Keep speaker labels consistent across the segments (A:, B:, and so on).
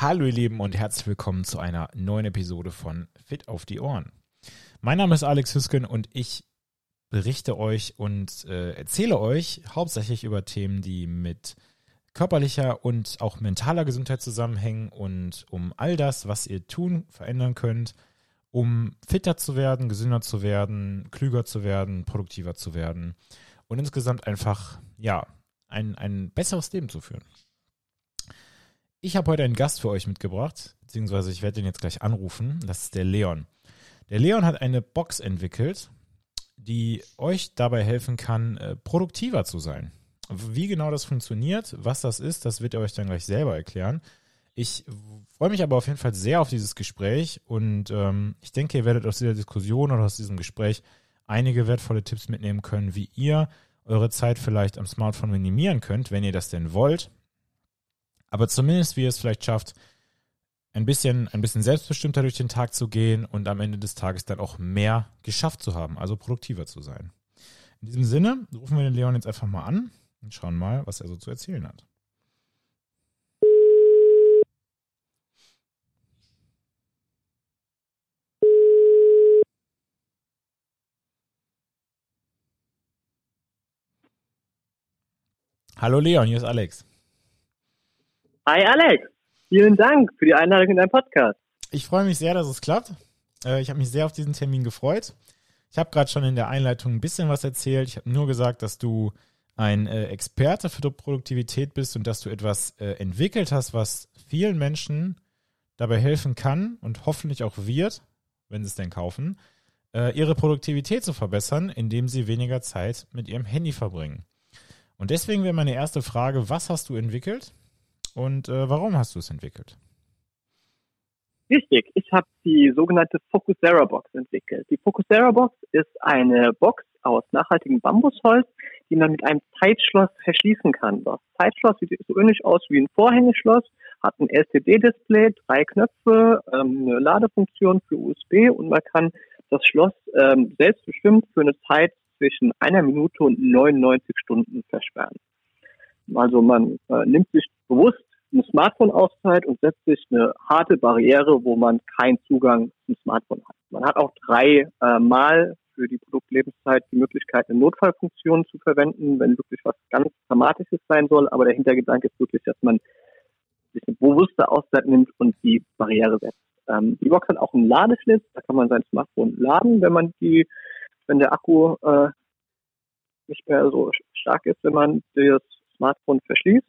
A: Hallo ihr Lieben und herzlich willkommen zu einer neuen Episode von Fit auf die Ohren. Mein Name ist Alex Hüsken und ich berichte euch und äh, erzähle euch hauptsächlich über Themen, die mit körperlicher und auch mentaler Gesundheit zusammenhängen und um all das, was ihr tun, verändern könnt, um fitter zu werden, gesünder zu werden, klüger zu werden, produktiver zu werden und insgesamt einfach, ja, ein, ein besseres Leben zu führen. Ich habe heute einen Gast für euch mitgebracht, beziehungsweise ich werde ihn jetzt gleich anrufen. Das ist der Leon. Der Leon hat eine Box entwickelt, die euch dabei helfen kann, äh, produktiver zu sein. Wie genau das funktioniert, was das ist, das wird er euch dann gleich selber erklären. Ich freue mich aber auf jeden Fall sehr auf dieses Gespräch und ähm, ich denke, ihr werdet aus dieser Diskussion oder aus diesem Gespräch einige wertvolle Tipps mitnehmen können, wie ihr eure Zeit vielleicht am Smartphone minimieren könnt, wenn ihr das denn wollt. Aber zumindest, wie ihr es vielleicht schafft, ein bisschen, ein bisschen selbstbestimmter durch den Tag zu gehen und am Ende des Tages dann auch mehr geschafft zu haben, also produktiver zu sein. In diesem Sinne rufen wir den Leon jetzt einfach mal an und schauen mal, was er so zu erzählen hat. Hallo Leon, hier ist Alex.
B: Hi Alex, vielen Dank für die Einladung in deinen Podcast.
A: Ich freue mich sehr, dass es klappt. Äh, ich habe mich sehr auf diesen Termin gefreut. Ich habe gerade schon in der Einleitung ein bisschen was erzählt. Ich habe nur gesagt, dass du ein äh, Experte für Produktivität bist und dass du etwas äh, entwickelt hast, was vielen Menschen dabei helfen kann und hoffentlich auch wird, wenn sie es denn kaufen, ihre Produktivität zu verbessern, indem sie weniger Zeit mit ihrem Handy verbringen. Und deswegen wäre meine erste Frage, was hast du entwickelt und äh, warum hast du es entwickelt?
B: Richtig, ich habe die sogenannte Focusera Box entwickelt. Die Focusera Box ist eine Box aus nachhaltigem Bambusholz, die man mit einem Zeitschloss verschließen kann. Das Zeitschloss sieht so ähnlich aus wie ein Vorhängeschloss, hat ein LCD-Display, drei Knöpfe, ähm, eine Ladefunktion für USB und man kann das Schloss ähm, selbstbestimmt für eine Zeit zwischen einer Minute und 99 Stunden versperren. Also man äh, nimmt sich bewusst ein Smartphone-Auszeit und setzt sich eine harte Barriere, wo man keinen Zugang zum Smartphone hat. Man hat auch drei äh, für die Produktlebenszeit die Möglichkeit, eine Notfallfunktion zu verwenden, wenn wirklich was ganz Dramatisches sein soll. Aber der Hintergedanke ist wirklich, dass man sich eine bewusste Auszeit nimmt und die Barriere setzt. Ähm, die Box hat auch einen Ladeschlitz, da kann man sein Smartphone laden, wenn man die wenn der Akku äh, nicht mehr so stark ist, wenn man das Smartphone verschließt.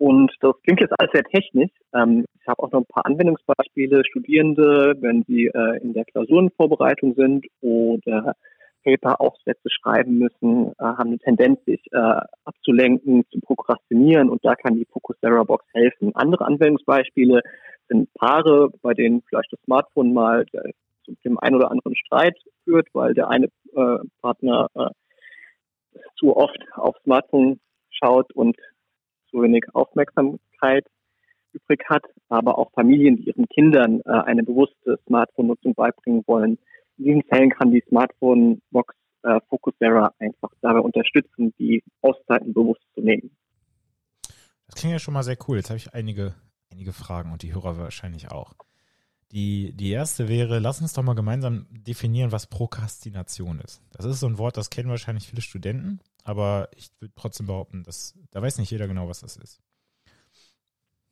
B: Und das klingt jetzt alles sehr technisch. Ähm, ich habe auch noch ein paar Anwendungsbeispiele. Studierende, wenn sie äh, in der Klausurenvorbereitung sind oder Paper-Aufsätze schreiben müssen, äh, haben eine Tendenz, sich äh, abzulenken, zu prokrastinieren und da kann die Focusera Box helfen. Andere Anwendungsbeispiele sind Paare, bei denen vielleicht das Smartphone mal äh, zu dem einen oder anderen Streit führt, weil der eine äh, Partner äh, zu oft aufs Smartphone schaut und zu wenig Aufmerksamkeit übrig hat, aber auch Familien, die ihren Kindern äh, eine bewusste Smartphone-Nutzung beibringen wollen. In diesen Fällen kann die Smartphone-Box äh, Focusera einfach dabei unterstützen, die Auszeiten bewusst zu nehmen.
A: Das klingt ja schon mal sehr cool. Jetzt habe ich einige, einige Fragen und die Hörer wahrscheinlich auch. Die, die erste wäre, lass uns doch mal gemeinsam definieren, was Prokrastination ist. Das ist so ein Wort, das kennen wahrscheinlich viele Studenten, aber ich würde trotzdem behaupten, dass da weiß nicht jeder genau, was das ist.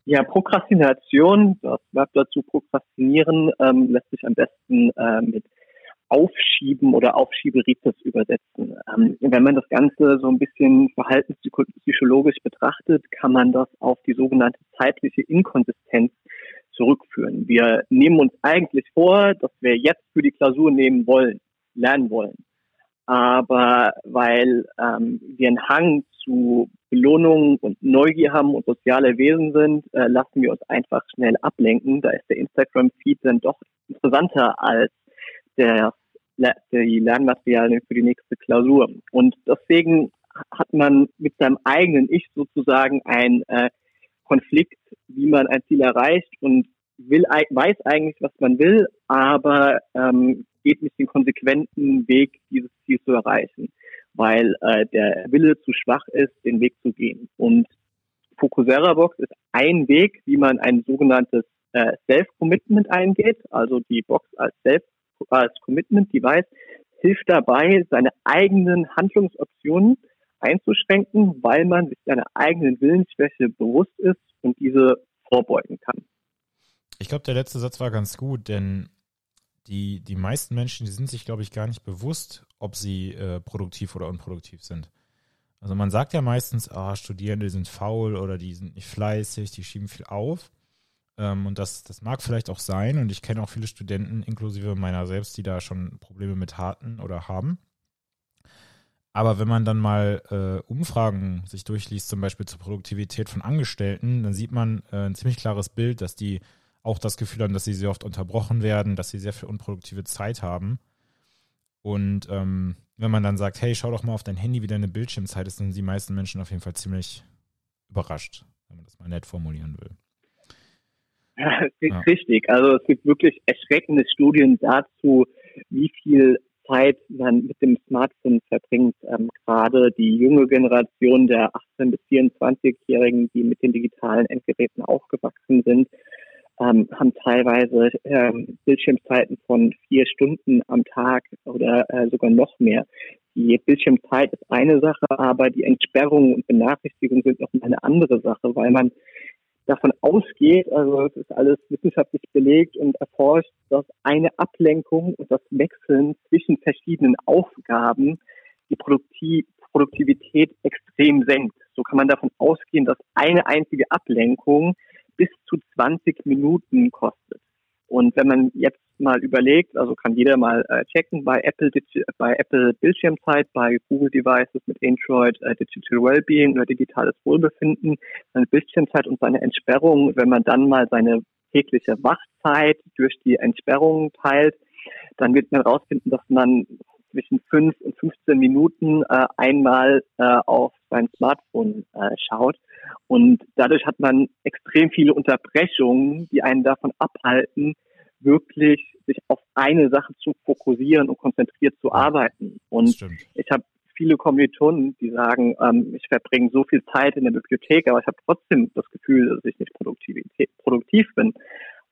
B: Ja, Prokrastination, das Verb dazu prokrastinieren, ähm, lässt sich am besten äh, mit Aufschieben oder Aufschieberitis übersetzen. Ähm, wenn man das Ganze so ein bisschen verhaltenspsychologisch betrachtet, kann man das auf die sogenannte zeitliche Inkonsistenz zurückführen. Wir nehmen uns eigentlich vor, dass wir jetzt für die Klausur nehmen wollen, lernen wollen. Aber weil ähm, wir einen Hang zu Belohnung und Neugier haben und soziale Wesen sind, äh, lassen wir uns einfach schnell ablenken. Da ist der Instagram-Feed dann doch interessanter als der, die Lernmaterialien für die nächste Klausur. Und deswegen hat man mit seinem eigenen Ich sozusagen ein äh, Konflikt, wie man ein Ziel erreicht und will, weiß eigentlich, was man will, aber ähm, geht nicht den konsequenten Weg, dieses Ziel zu erreichen, weil äh, der Wille zu schwach ist, den Weg zu gehen. Und Focusera Box ist ein Weg, wie man ein sogenanntes äh, Self-Commitment eingeht. Also die Box als Self als Commitment-Device hilft dabei, seine eigenen Handlungsoptionen einzuschränken, weil man sich seiner eigenen Willensschwäche bewusst ist und diese vorbeugen kann.
A: Ich glaube, der letzte Satz war ganz gut, denn die, die meisten Menschen, die sind sich, glaube ich, gar nicht bewusst, ob sie äh, produktiv oder unproduktiv sind. Also man sagt ja meistens, ah, Studierende sind faul oder die sind nicht fleißig, die schieben viel auf. Ähm, und das, das mag vielleicht auch sein. Und ich kenne auch viele Studenten, inklusive meiner selbst, die da schon Probleme mit hatten oder haben. Aber wenn man dann mal äh, Umfragen sich durchliest, zum Beispiel zur Produktivität von Angestellten, dann sieht man äh, ein ziemlich klares Bild, dass die auch das Gefühl haben, dass sie sehr oft unterbrochen werden, dass sie sehr viel unproduktive Zeit haben. Und ähm, wenn man dann sagt, hey, schau doch mal auf dein Handy, wie deine Bildschirmzeit ist, sind die meisten Menschen auf jeden Fall ziemlich überrascht, wenn man das mal nett formulieren will.
B: Ja, ja. richtig. Also es gibt wirklich erschreckende Studien dazu, wie viel Zeit man mit dem Smartphone verbringt. Ähm, gerade die junge Generation der 18- bis 24-Jährigen, die mit den digitalen Endgeräten aufgewachsen sind, ähm, haben teilweise ähm, Bildschirmzeiten von vier Stunden am Tag oder äh, sogar noch mehr. Die Bildschirmzeit ist eine Sache, aber die Entsperrung und Benachrichtigung sind noch eine andere Sache, weil man davon ausgeht, also es ist alles wissenschaftlich belegt und erforscht, dass eine Ablenkung und das Wechseln zwischen verschiedenen Aufgaben die Produktiv Produktivität extrem senkt. So kann man davon ausgehen, dass eine einzige Ablenkung bis zu 20 Minuten kostet. Und wenn man jetzt mal überlegt, also kann jeder mal äh, checken bei Apple bei Apple Bildschirmzeit, bei Google Devices mit Android äh, Digital Wellbeing oder digitales Wohlbefinden, seine Bildschirmzeit und seine Entsperrung, wenn man dann mal seine tägliche Wachzeit durch die Entsperrung teilt, dann wird man herausfinden, dass man zwischen 5 und 15 Minuten äh, einmal äh, auf sein Smartphone äh, schaut. Und dadurch hat man extrem viele Unterbrechungen, die einen davon abhalten, wirklich sich auf eine Sache zu fokussieren und konzentriert zu arbeiten. Und ich habe viele Kommilitonen, die sagen, ähm, ich verbringe so viel Zeit in der Bibliothek, aber ich habe trotzdem das Gefühl, dass ich nicht produktiv bin.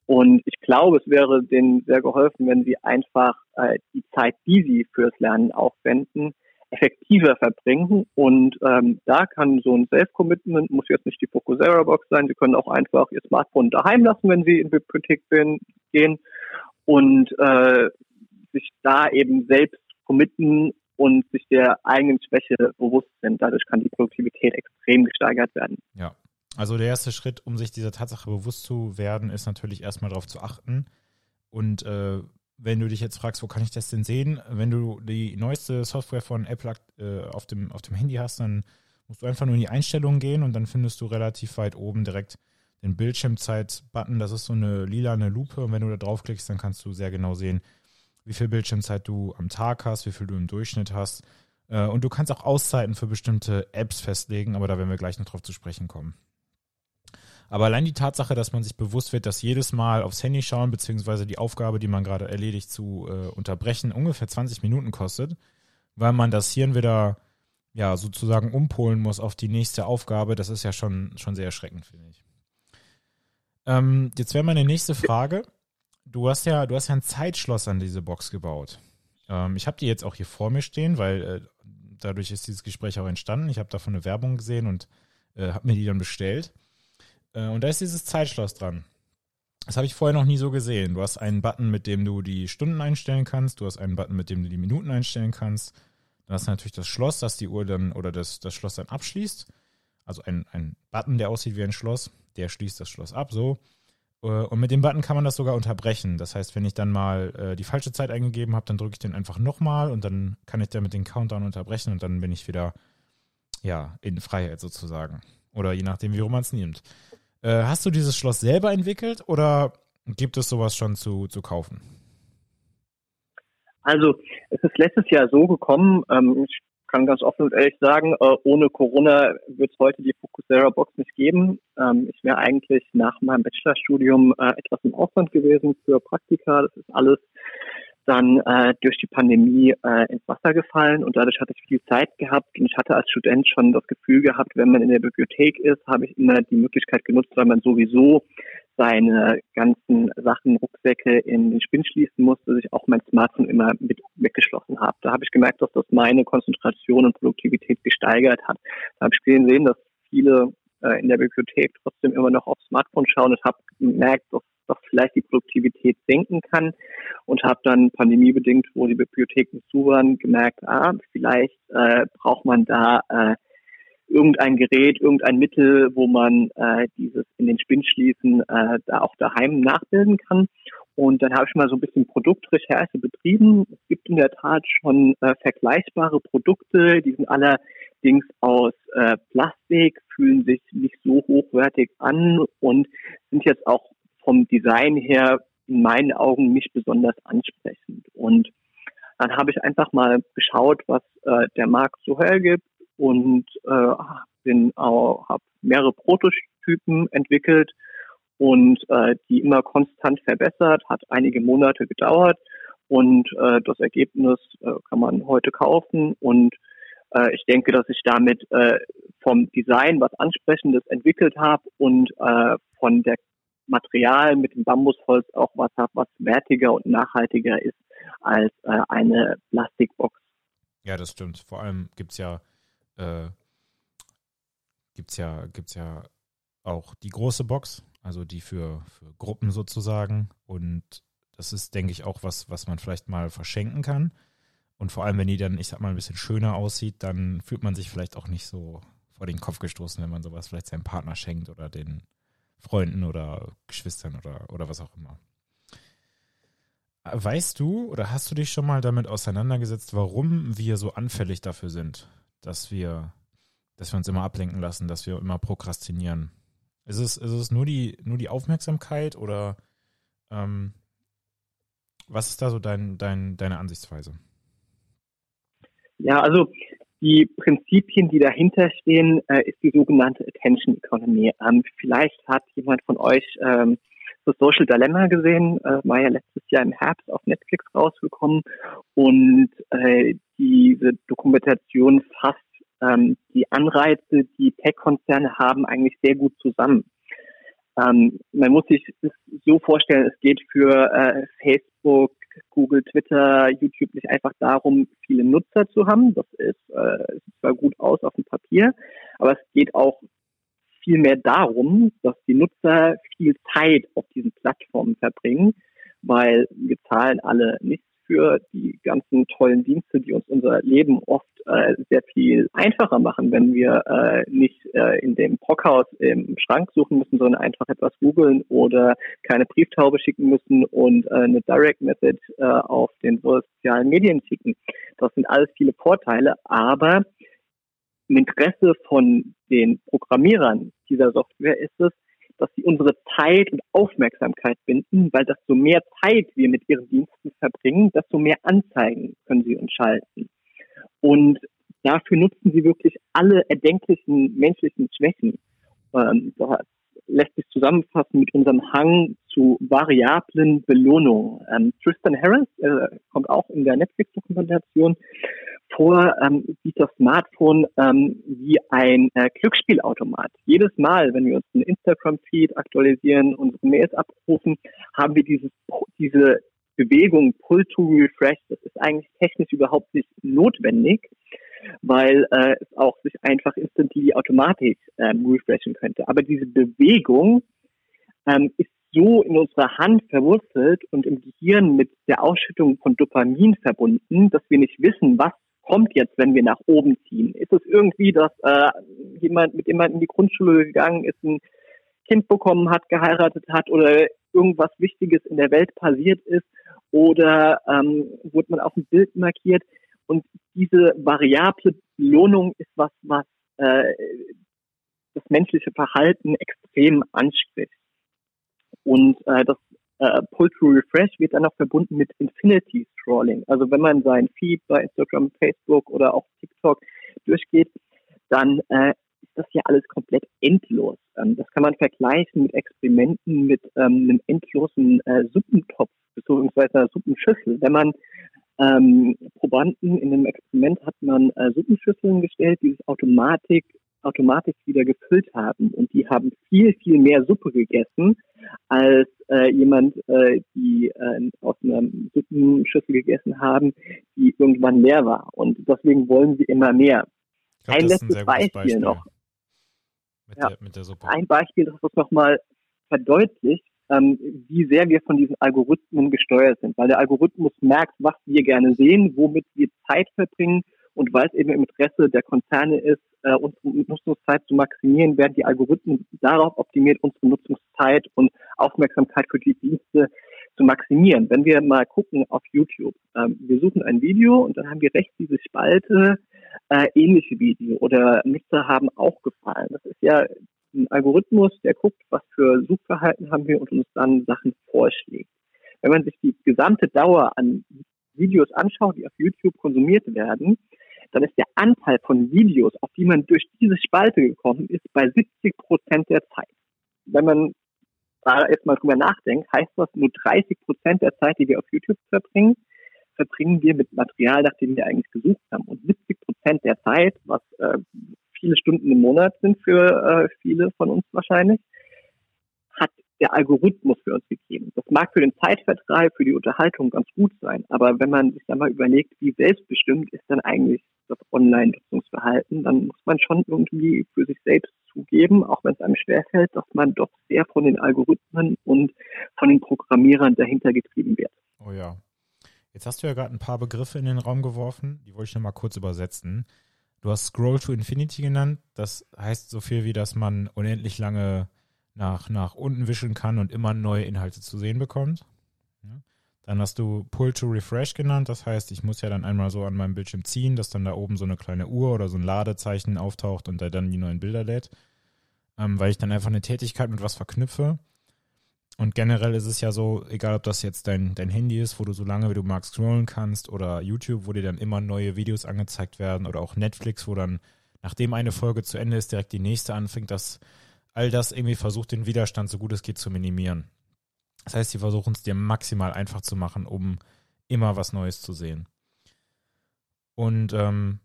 B: Und ich glaube, es wäre denen sehr geholfen, wenn sie einfach äh, die Zeit, die sie fürs Lernen aufwenden, effektiver verbringen. Und ähm, da kann so ein Self-Commitment, muss jetzt nicht die Focusera-Box sein, Sie können auch einfach Ihr Smartphone daheim lassen, wenn Sie in die Bibliothek gehen und äh, sich da eben selbst committen und sich der eigenen Schwäche bewusst sind. Dadurch kann die Produktivität extrem gesteigert werden.
A: Ja, also der erste Schritt, um sich dieser Tatsache bewusst zu werden, ist natürlich erstmal darauf zu achten. Und äh, wenn du dich jetzt fragst, wo kann ich das denn sehen? Wenn du die neueste Software von Apple äh, auf, dem, auf dem Handy hast, dann musst du einfach nur in die Einstellungen gehen und dann findest du relativ weit oben direkt den Bildschirmzeit-Button. Das ist so eine lilane Lupe und wenn du da draufklickst, dann kannst du sehr genau sehen, wie viel Bildschirmzeit du am Tag hast, wie viel du im Durchschnitt hast. Äh, und du kannst auch Auszeiten für bestimmte Apps festlegen, aber da werden wir gleich noch drauf zu sprechen kommen. Aber allein die Tatsache, dass man sich bewusst wird, dass jedes Mal aufs Handy schauen, beziehungsweise die Aufgabe, die man gerade erledigt, zu äh, unterbrechen, ungefähr 20 Minuten kostet, weil man das Hirn wieder ja sozusagen umpolen muss auf die nächste Aufgabe, das ist ja schon, schon sehr erschreckend, finde ich. Ähm, jetzt wäre meine nächste Frage. Du hast ja, du hast ja ein Zeitschloss an diese Box gebaut. Ähm, ich habe die jetzt auch hier vor mir stehen, weil äh, dadurch ist dieses Gespräch auch entstanden. Ich habe davon eine Werbung gesehen und äh, habe mir die dann bestellt. Äh, und da ist dieses Zeitschloss dran. Das habe ich vorher noch nie so gesehen. Du hast einen Button, mit dem du die Stunden einstellen kannst. Du hast einen Button, mit dem du die Minuten einstellen kannst. Dann hast du natürlich das Schloss, das die Uhr dann oder das, das Schloss dann abschließt. Also ein, ein Button, der aussieht wie ein Schloss, der schließt das Schloss ab, so. Äh, und mit dem Button kann man das sogar unterbrechen. Das heißt, wenn ich dann mal äh, die falsche Zeit eingegeben habe, dann drücke ich den einfach nochmal und dann kann ich damit den Countdown unterbrechen und dann bin ich wieder ja, in Freiheit sozusagen. Oder je nachdem, wie rum man es nimmt. Äh, hast du dieses Schloss selber entwickelt oder gibt es sowas schon zu, zu kaufen?
B: Also es ist letztes Jahr so gekommen, ähm, ich kann ganz offen und ehrlich sagen, äh, ohne Corona wird es heute die Focusera Box nicht geben. Ähm, ich wäre eigentlich nach meinem Bachelorstudium äh, etwas im Ausland gewesen für Praktika. Das ist alles dann äh, durch die Pandemie äh, ins Wasser gefallen und dadurch hatte ich viel Zeit gehabt und ich hatte als Student schon das Gefühl gehabt, wenn man in der Bibliothek ist, habe ich immer die Möglichkeit genutzt, weil man sowieso seine ganzen Sachen, Rucksäcke in den Spind schließen musste, dass ich auch mein Smartphone immer mit weggeschlossen habe. Da habe ich gemerkt, dass das meine Konzentration und Produktivität gesteigert hat. Da habe ich gesehen, dass viele äh, in der Bibliothek trotzdem immer noch aufs Smartphone schauen und habe gemerkt, dass das vielleicht die Produktivität senken kann und habe dann pandemiebedingt, wo die Bibliotheken zu waren, gemerkt, ah, vielleicht äh, braucht man da äh, irgendein Gerät, irgendein Mittel, wo man äh, dieses in den Spind schließen äh, da auch daheim nachbilden kann. Und dann habe ich mal so ein bisschen Produktrecherche betrieben. Es gibt in der Tat schon äh, vergleichbare Produkte, die sind allerdings aus äh, Plastik, fühlen sich nicht so hochwertig an und sind jetzt auch vom Design her in meinen Augen nicht besonders ansprechend. Und dann habe ich einfach mal geschaut, was äh, der Markt so hergibt und äh, habe mehrere Prototypen entwickelt und äh, die immer konstant verbessert, hat einige Monate gedauert und äh, das Ergebnis äh, kann man heute kaufen und äh, ich denke, dass ich damit äh, vom Design was Ansprechendes entwickelt habe und äh, von der Material mit dem Bambusholz auch was habe, was wertiger und nachhaltiger ist als äh, eine Plastikbox.
A: Ja, das stimmt. Vor allem gibt's ja äh, gibt's ja gibt's ja auch die große Box, also die für, für Gruppen sozusagen. Und das ist, denke ich, auch was, was man vielleicht mal verschenken kann. Und vor allem, wenn die dann, ich sag mal, ein bisschen schöner aussieht, dann fühlt man sich vielleicht auch nicht so vor den Kopf gestoßen, wenn man sowas vielleicht seinem Partner schenkt oder den Freunden oder Geschwistern oder, oder was auch immer. Weißt du oder hast du dich schon mal damit auseinandergesetzt, warum wir so anfällig dafür sind, dass wir, dass wir uns immer ablenken lassen, dass wir immer prokrastinieren? Ist es, ist es nur die, nur die Aufmerksamkeit oder ähm, was ist da so dein, dein, deine Ansichtsweise?
B: Ja, also die Prinzipien, die dahinter stehen, äh, ist die sogenannte Attention Economy. Ähm, vielleicht hat jemand von euch ähm, The Social Dilemma gesehen, äh, war ja letztes Jahr im Herbst auf Netflix rausgekommen und äh, diese Dokumentation fasst ähm, die Anreize, die Tech-Konzerne haben, eigentlich sehr gut zusammen. Ähm, man muss sich das so vorstellen, es geht für äh, Facebook, Google, Twitter, YouTube nicht einfach darum, viele Nutzer zu haben. Das ist, äh, sieht zwar gut aus auf dem Papier, aber es geht auch viel mehr darum, dass die Nutzer viel Zeit auf diesen Plattformen verbringen, weil wir zahlen alle nichts für die ganzen tollen Dienste, die uns unser Leben oft äh, sehr viel einfacher machen, wenn wir äh, nicht äh, in dem Brockhaus im Schrank suchen müssen, sondern einfach etwas googeln oder keine Brieftaube schicken müssen und äh, eine Direct Message äh, auf den sozialen Medien schicken. Das sind alles viele Vorteile, aber im Interesse von den Programmierern dieser Software ist es, dass sie unsere Zeit und Aufmerksamkeit binden, weil desto mehr Zeit wir mit ihren Diensten verbringen, desto mehr Anzeigen können sie uns schalten. Und dafür nutzen sie wirklich alle erdenklichen menschlichen Schwächen. Ähm, das lässt sich zusammenfassen mit unserem Hang zu variablen Belohnungen. Ähm, Tristan Harris äh, kommt auch in der Netflix-Dokumentation vor, ähm, sieht das Smartphone ähm, wie ein äh, Glücksspielautomat. Jedes Mal, wenn wir uns einen Instagram-Feed aktualisieren, unsere Mails abrufen, haben wir dieses, diese Bewegung Pull to Refresh. Das ist eigentlich technisch überhaupt nicht notwendig, weil äh, es auch sich einfach instantly automatisch ähm, refreshen könnte. Aber diese Bewegung ähm, ist so in unserer Hand verwurzelt und im Gehirn mit der Ausschüttung von Dopamin verbunden, dass wir nicht wissen, was kommt jetzt, wenn wir nach oben ziehen? Ist es irgendwie, dass äh, jemand mit jemand in die Grundschule gegangen ist, ein Kind bekommen hat, geheiratet hat oder irgendwas Wichtiges in der Welt passiert ist oder ähm, wurde man auf ein Bild markiert? Und diese variable Belohnung ist was, was äh, das menschliche Verhalten extrem anspricht. Und äh, das äh, Pull-to-Refresh wird dann auch verbunden mit Infinity Scrolling. Also wenn man seinen Feed bei Instagram, Facebook oder auch TikTok durchgeht, dann äh, ist das ja alles komplett endlos. Ähm, das kann man vergleichen mit Experimenten mit ähm, einem endlosen äh, Suppentopf bzw. einer Suppenschüssel. Wenn man ähm, Probanden in einem Experiment hat man äh, Suppenschüsseln gestellt, die sich Automatik, automatisch wieder gefüllt haben. Und die haben viel, viel mehr Suppe gegessen, als äh, jemand, äh, die äh, aus einer Suppenschüssel gegessen haben, die irgendwann leer war. Und deswegen wollen sie immer mehr.
A: Glaub, ein letztes ein Beispiel, Beispiel, noch.
B: Mit, ja, der, mit der Suppe. Ein Beispiel, das das nochmal verdeutlicht, ähm, wie sehr wir von diesen Algorithmen gesteuert sind. Weil der Algorithmus merkt, was wir gerne sehen, womit wir Zeit verbringen und weil es eben im Interesse der Konzerne ist, äh, unsere Nutzungszeit zu maximieren, werden die Algorithmen darauf optimiert, unsere Nutzungszeit und Aufmerksamkeit für die Dienste zu maximieren. Wenn wir mal gucken auf YouTube, ähm, wir suchen ein Video und dann haben wir rechts diese Spalte äh, ähnliche Video oder Nutzer haben auch gefallen. Das ist ja ein Algorithmus, der guckt, was für Suchverhalten haben wir und uns dann Sachen vorschlägt. Wenn man sich die gesamte Dauer an Videos anschaut, die auf YouTube konsumiert werden, dann ist der Anteil von Videos, auf die man durch diese Spalte gekommen ist, bei 70 Prozent der Zeit. Wenn man da jetzt mal drüber nachdenkt, heißt das, nur 30 Prozent der Zeit, die wir auf YouTube verbringen, verbringen wir mit Material, nach dem wir eigentlich gesucht haben. Und 70 Prozent der Zeit, was äh, viele Stunden im Monat sind für äh, viele von uns wahrscheinlich, der Algorithmus für uns gegeben. Das mag für den Zeitvertreib, für die Unterhaltung ganz gut sein, aber wenn man sich dann mal überlegt, wie selbstbestimmt ist dann eigentlich das Online-Nutzungsverhalten, dann muss man schon irgendwie für sich selbst zugeben, auch wenn es einem schwerfällt, dass man doch sehr von den Algorithmen und von den Programmierern dahinter getrieben wird.
A: Oh ja. Jetzt hast du ja gerade ein paar Begriffe in den Raum geworfen, die wollte ich nochmal kurz übersetzen. Du hast Scroll to Infinity genannt. Das heißt so viel wie, dass man unendlich lange nach, nach unten wischen kann und immer neue Inhalte zu sehen bekommt. Dann hast du Pull to Refresh genannt. Das heißt, ich muss ja dann einmal so an meinem Bildschirm ziehen, dass dann da oben so eine kleine Uhr oder so ein Ladezeichen auftaucht und der dann die neuen Bilder lädt. Ähm, weil ich dann einfach eine Tätigkeit mit was verknüpfe. Und generell ist es ja so, egal ob das jetzt dein, dein Handy ist, wo du so lange wie du magst scrollen kannst, oder YouTube, wo dir dann immer neue Videos angezeigt werden, oder auch Netflix, wo dann, nachdem eine Folge zu Ende ist, direkt die nächste anfängt, dass all das irgendwie versucht, den Widerstand so gut es geht zu minimieren. Das heißt, sie versuchen es dir maximal einfach zu machen, um immer was Neues zu sehen. Und ähm,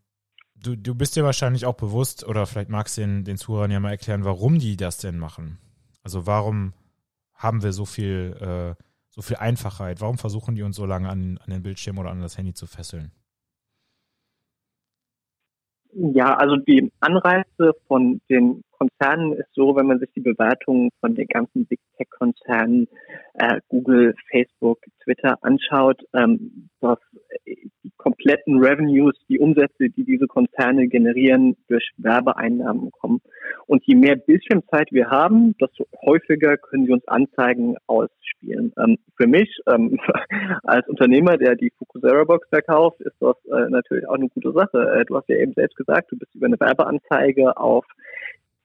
A: du, du bist dir wahrscheinlich auch bewusst, oder vielleicht magst du den, den Zuhörern ja mal erklären, warum die das denn machen. Also warum haben wir so viel, äh, so viel Einfachheit? Warum versuchen die uns so lange an, an den Bildschirm oder an das Handy zu fesseln?
B: Ja, also die Anreize von den Konzernen ist so, wenn man sich die Bewertungen von den ganzen Big Tech-Konzernen, äh, Google, Facebook, Twitter anschaut, ähm, dass die kompletten Revenues, die Umsätze, die diese Konzerne generieren, durch Werbeeinnahmen kommen. Und je mehr Bildschirmzeit wir haben, desto häufiger können sie uns Anzeigen ausspielen. Ähm, für mich ähm, als Unternehmer, der die Focusera Box verkauft, ist das äh, natürlich auch eine gute Sache. Äh, du hast ja eben selbst gesagt, du bist über eine Werbeanzeige auf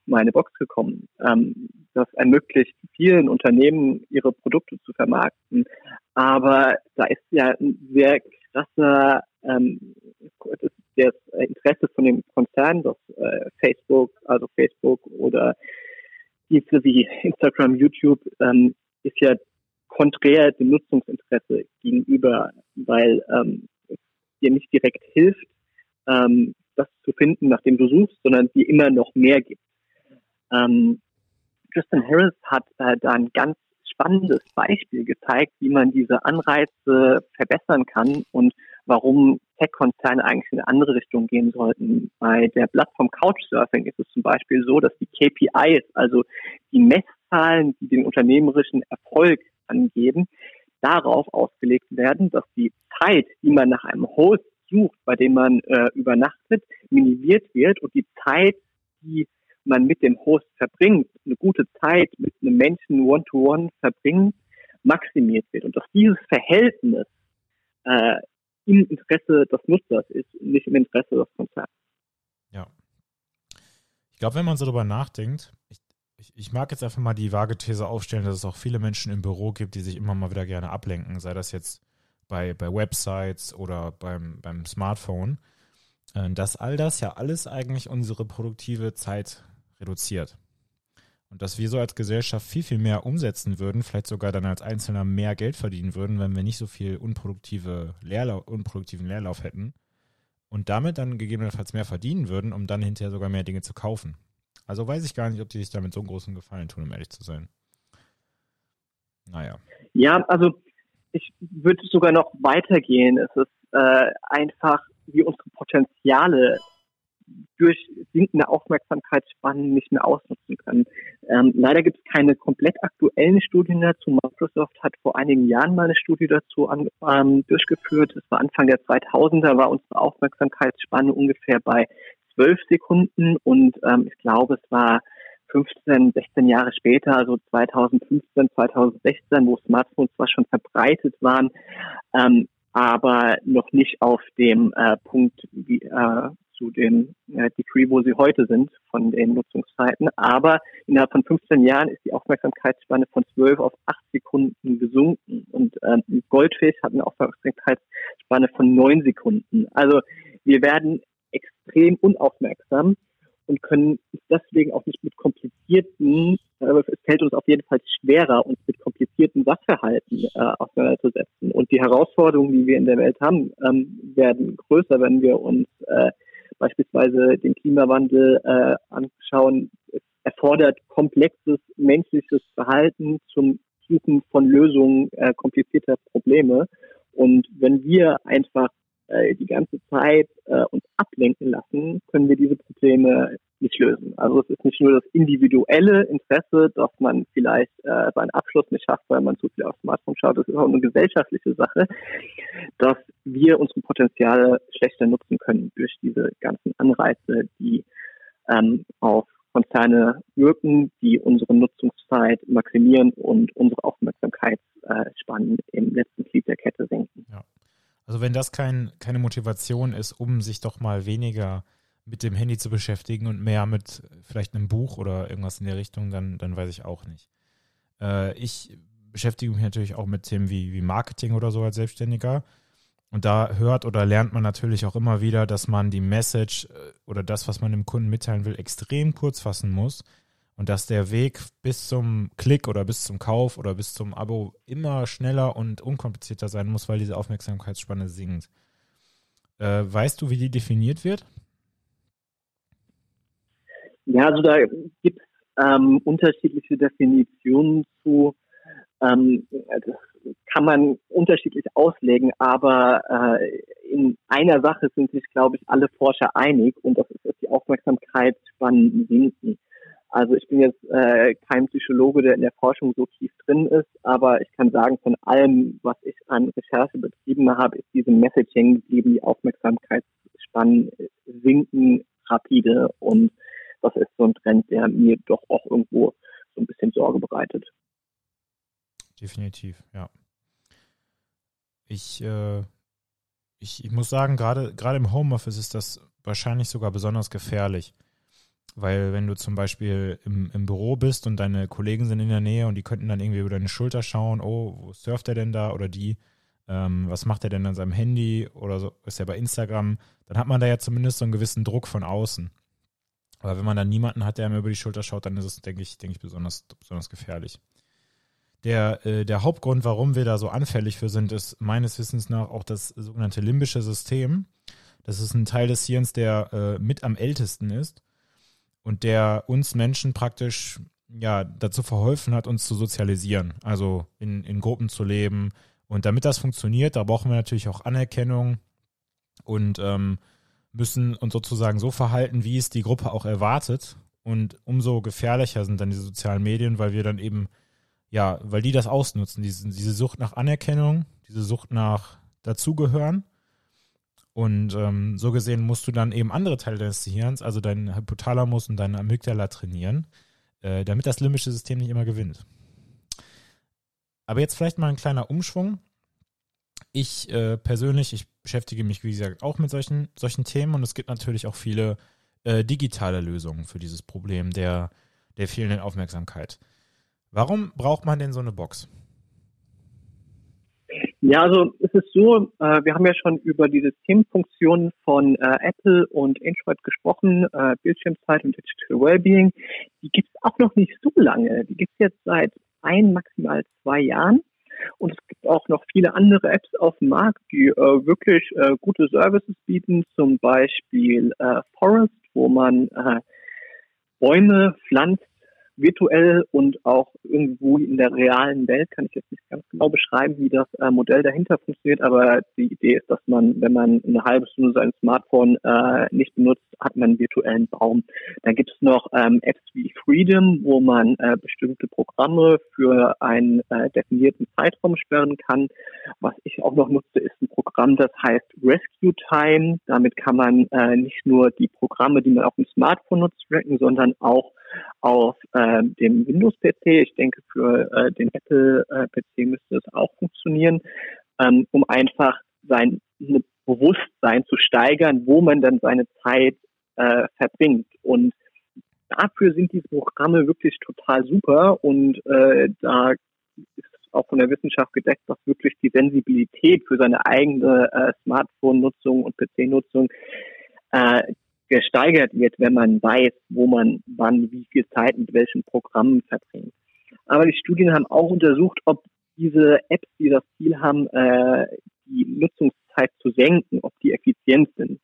B: meine Box gekommen. Ähm, das ermöglicht vielen Unternehmen, ihre Produkte zu vermarkten. Aber da ist ja ein sehr krasser ähm, das, Interesse von dem Konzern, das äh, Facebook, also Facebook oder Dienste wie Instagram, YouTube, ähm, ist ja konträr dem Nutzungsinteresse gegenüber, weil ähm, es dir nicht direkt hilft, ähm, das zu finden, nach dem du suchst, sondern dir immer noch mehr gibt. Ähm, Tristan Harris hat äh, da ein ganz spannendes Beispiel gezeigt, wie man diese Anreize verbessern kann und warum Tech-Konzerne eigentlich in eine andere Richtung gehen sollten. Bei der Plattform Couchsurfing ist es zum Beispiel so, dass die KPIs, also die Messzahlen, die den unternehmerischen Erfolg angeben, darauf ausgelegt werden, dass die Zeit, die man nach einem Host sucht, bei dem man äh, übernachtet, minimiert wird und die Zeit, die man mit dem Host verbringt, eine gute Zeit mit einem Menschen one-to-one -one verbringt, maximiert wird. Und dass dieses Verhältnis äh, im Interesse des Nutzers ist, nicht im Interesse des Konzerns.
A: Ja. Ich glaube, wenn man so darüber nachdenkt, ich, ich, ich, mag jetzt einfach mal die vage These aufstellen, dass es auch viele Menschen im Büro gibt, die sich immer mal wieder gerne ablenken, sei das jetzt bei, bei Websites oder beim, beim Smartphone, äh, dass all das ja alles eigentlich unsere produktive Zeit reduziert. Und dass wir so als Gesellschaft viel, viel mehr umsetzen würden, vielleicht sogar dann als Einzelner mehr Geld verdienen würden, wenn wir nicht so viel unproduktive Leerlauf, unproduktiven Leerlauf hätten und damit dann gegebenenfalls mehr verdienen würden, um dann hinterher sogar mehr Dinge zu kaufen. Also weiß ich gar nicht, ob die sich damit so einen großen Gefallen tun, um ehrlich zu sein. Naja.
B: Ja, also ich würde sogar noch weitergehen. Es ist äh, einfach, wie unsere Potenziale durch sinkende Aufmerksamkeitsspannen nicht mehr ausnutzen können. Ähm, leider gibt es keine komplett aktuellen Studien dazu. Microsoft hat vor einigen Jahren mal eine Studie dazu an, ähm, durchgeführt. Das war Anfang der 2000er, war unsere Aufmerksamkeitsspanne ungefähr bei 12 Sekunden und ähm, ich glaube, es war 15, 16 Jahre später, also 2015, 2016, wo Smartphones zwar schon verbreitet waren, ähm, aber noch nicht auf dem äh, Punkt wie, äh, zu dem äh, Degree, wo sie heute sind, von den Nutzungszeiten. Aber innerhalb von 15 Jahren ist die Aufmerksamkeitsspanne von 12 auf 8 Sekunden gesunken. Und äh, Goldfish hat eine Aufmerksamkeitsspanne von 9 Sekunden. Also wir werden extrem unaufmerksam und können deswegen auch nicht mit komplizierten, äh, es fällt uns auf jeden Fall schwerer, uns mit komplizierten Sachverhalten äh, auseinanderzusetzen. Und die Herausforderungen, die wir in der Welt haben, ähm, werden größer, wenn wir uns äh, beispielsweise den Klimawandel äh, anschauen. Es erfordert komplexes menschliches Verhalten zum Suchen von Lösungen äh, komplizierter Probleme. Und wenn wir einfach äh, die ganze Zeit äh, uns ablenken lassen, können wir diese Probleme nicht lösen. Also es ist nicht nur das individuelle Interesse, dass man vielleicht äh, seinen Abschluss nicht schafft, weil man zu viel aufs Smartphone schaut, das ist auch eine gesellschaftliche Sache, dass wir unsere Potenziale schlechter nutzen können durch diese ganzen Anreize, die ähm, auf Konzerne wirken, die unsere Nutzungszeit maximieren und unsere Aufmerksamkeitsspannen im letzten Glied der Kette senken.
A: Ja. Also wenn das kein, keine Motivation ist, um sich doch mal weniger mit dem Handy zu beschäftigen und mehr mit vielleicht einem Buch oder irgendwas in der Richtung, dann, dann weiß ich auch nicht. Äh, ich beschäftige mich natürlich auch mit Themen wie, wie Marketing oder so als Selbstständiger. Und da hört oder lernt man natürlich auch immer wieder, dass man die Message äh, oder das, was man dem Kunden mitteilen will, extrem kurz fassen muss, und dass der Weg bis zum Klick oder bis zum Kauf oder bis zum Abo immer schneller und unkomplizierter sein muss, weil diese Aufmerksamkeitsspanne sinkt. Äh, weißt du, wie die definiert wird?
B: Ja, also da gibt es ähm, unterschiedliche Definitionen zu. Ähm, das kann man unterschiedlich auslegen, aber äh, in einer Sache sind sich, glaube ich, alle Forscher einig und das ist, dass die Aufmerksamkeitsspannen sinken. Also ich bin jetzt äh, kein Psychologe, der in der Forschung so tief drin ist, aber ich kann sagen, von allem, was ich an Recherche betrieben habe, ist diese Messaging geblieben, die Aufmerksamkeitsspannen sinken rapide und das ist so ein Trend, der mir doch auch irgendwo so ein bisschen Sorge bereitet.
A: Definitiv, ja. Ich, äh, ich, ich muss sagen, gerade gerade im Homeoffice ist das wahrscheinlich sogar besonders gefährlich weil wenn du zum Beispiel im, im Büro bist und deine Kollegen sind in der Nähe und die könnten dann irgendwie über deine Schulter schauen, oh, wo surft er denn da oder die, ähm, was macht er denn an seinem Handy oder so, ist er bei Instagram, dann hat man da ja zumindest so einen gewissen Druck von außen. Aber wenn man dann niemanden hat, der einem über die Schulter schaut, dann ist es, denke ich, denke ich, besonders, besonders gefährlich. Der, äh, der Hauptgrund, warum wir da so anfällig für sind, ist meines Wissens nach auch das sogenannte limbische System. Das ist ein Teil des Hirns, der äh, mit am ältesten ist und der uns Menschen praktisch ja dazu verholfen hat, uns zu sozialisieren, also in, in Gruppen zu leben. Und damit das funktioniert, da brauchen wir natürlich auch Anerkennung und ähm, müssen uns sozusagen so verhalten, wie es die Gruppe auch erwartet. Und umso gefährlicher sind dann die sozialen Medien, weil wir dann eben, ja, weil die das ausnutzen, diese, diese Sucht nach Anerkennung, diese Sucht nach Dazugehören und ähm, so gesehen musst du dann eben andere Teile deines Gehirns, also deinen Hypothalamus und deine Amygdala trainieren, äh, damit das limbische System nicht immer gewinnt. Aber jetzt vielleicht mal ein kleiner Umschwung. Ich äh, persönlich, ich beschäftige mich, wie gesagt, auch mit solchen, solchen Themen und es gibt natürlich auch viele äh, digitale Lösungen für dieses Problem der, der fehlenden Aufmerksamkeit. Warum braucht man denn so eine Box?
B: Ja, also es ist so, äh, wir haben ja schon über die Systemfunktionen von äh, Apple und Android gesprochen, äh, Bildschirmzeit und Digital Wellbeing. Die gibt es auch noch nicht so lange. Die gibt es jetzt seit ein, maximal zwei Jahren. Und es gibt auch noch viele andere Apps auf dem Markt, die äh, wirklich äh, gute Services bieten, zum Beispiel äh, Forest, wo man Bäume pflanzt virtuell und auch irgendwo in der realen Welt kann ich jetzt nicht ganz genau beschreiben, wie das äh, Modell dahinter funktioniert, aber die Idee ist, dass man, wenn man eine halbe Stunde sein Smartphone äh, nicht benutzt, hat man einen virtuellen Baum. Dann gibt es noch ähm, Apps wie Freedom, wo man äh, bestimmte Programme für einen äh, definierten Zeitraum sperren kann. Was ich auch noch nutze, ist ein Programm, das heißt Rescue Time. Damit kann man äh, nicht nur die Programme, die man auf dem Smartphone nutzt, tracken, sondern auch auf äh, dem Windows-PC. Ich denke, für äh, den Apple-PC müsste es auch funktionieren, ähm, um einfach sein Bewusstsein zu steigern, wo man dann seine Zeit äh, verbringt. Und dafür sind diese Programme wirklich total super und äh, da ist auch von der Wissenschaft gedeckt, dass wirklich die Sensibilität für seine eigene äh, Smartphone-Nutzung und PC-Nutzung äh, gesteigert wird, wenn man weiß, wo man wann wie viel Zeit mit welchen Programmen verbringt. Aber die Studien haben auch untersucht, ob diese Apps, die das Ziel haben, äh, die Nutzungszeit zu senken, ob die effizient sind.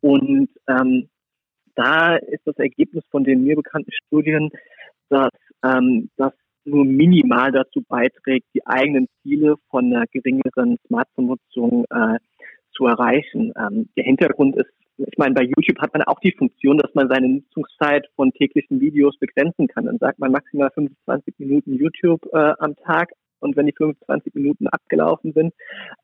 B: Und ähm, da ist das Ergebnis von den mir bekannten Studien, dass ähm, das nur minimal dazu beiträgt, die eigenen Ziele von einer geringeren Smartphone-Nutzung äh, zu erreichen. Ähm, der Hintergrund ist ich meine, bei YouTube hat man auch die Funktion, dass man seine Nutzungszeit von täglichen Videos begrenzen kann. Dann sagt man maximal 25 Minuten YouTube äh, am Tag und wenn die 25 Minuten abgelaufen sind,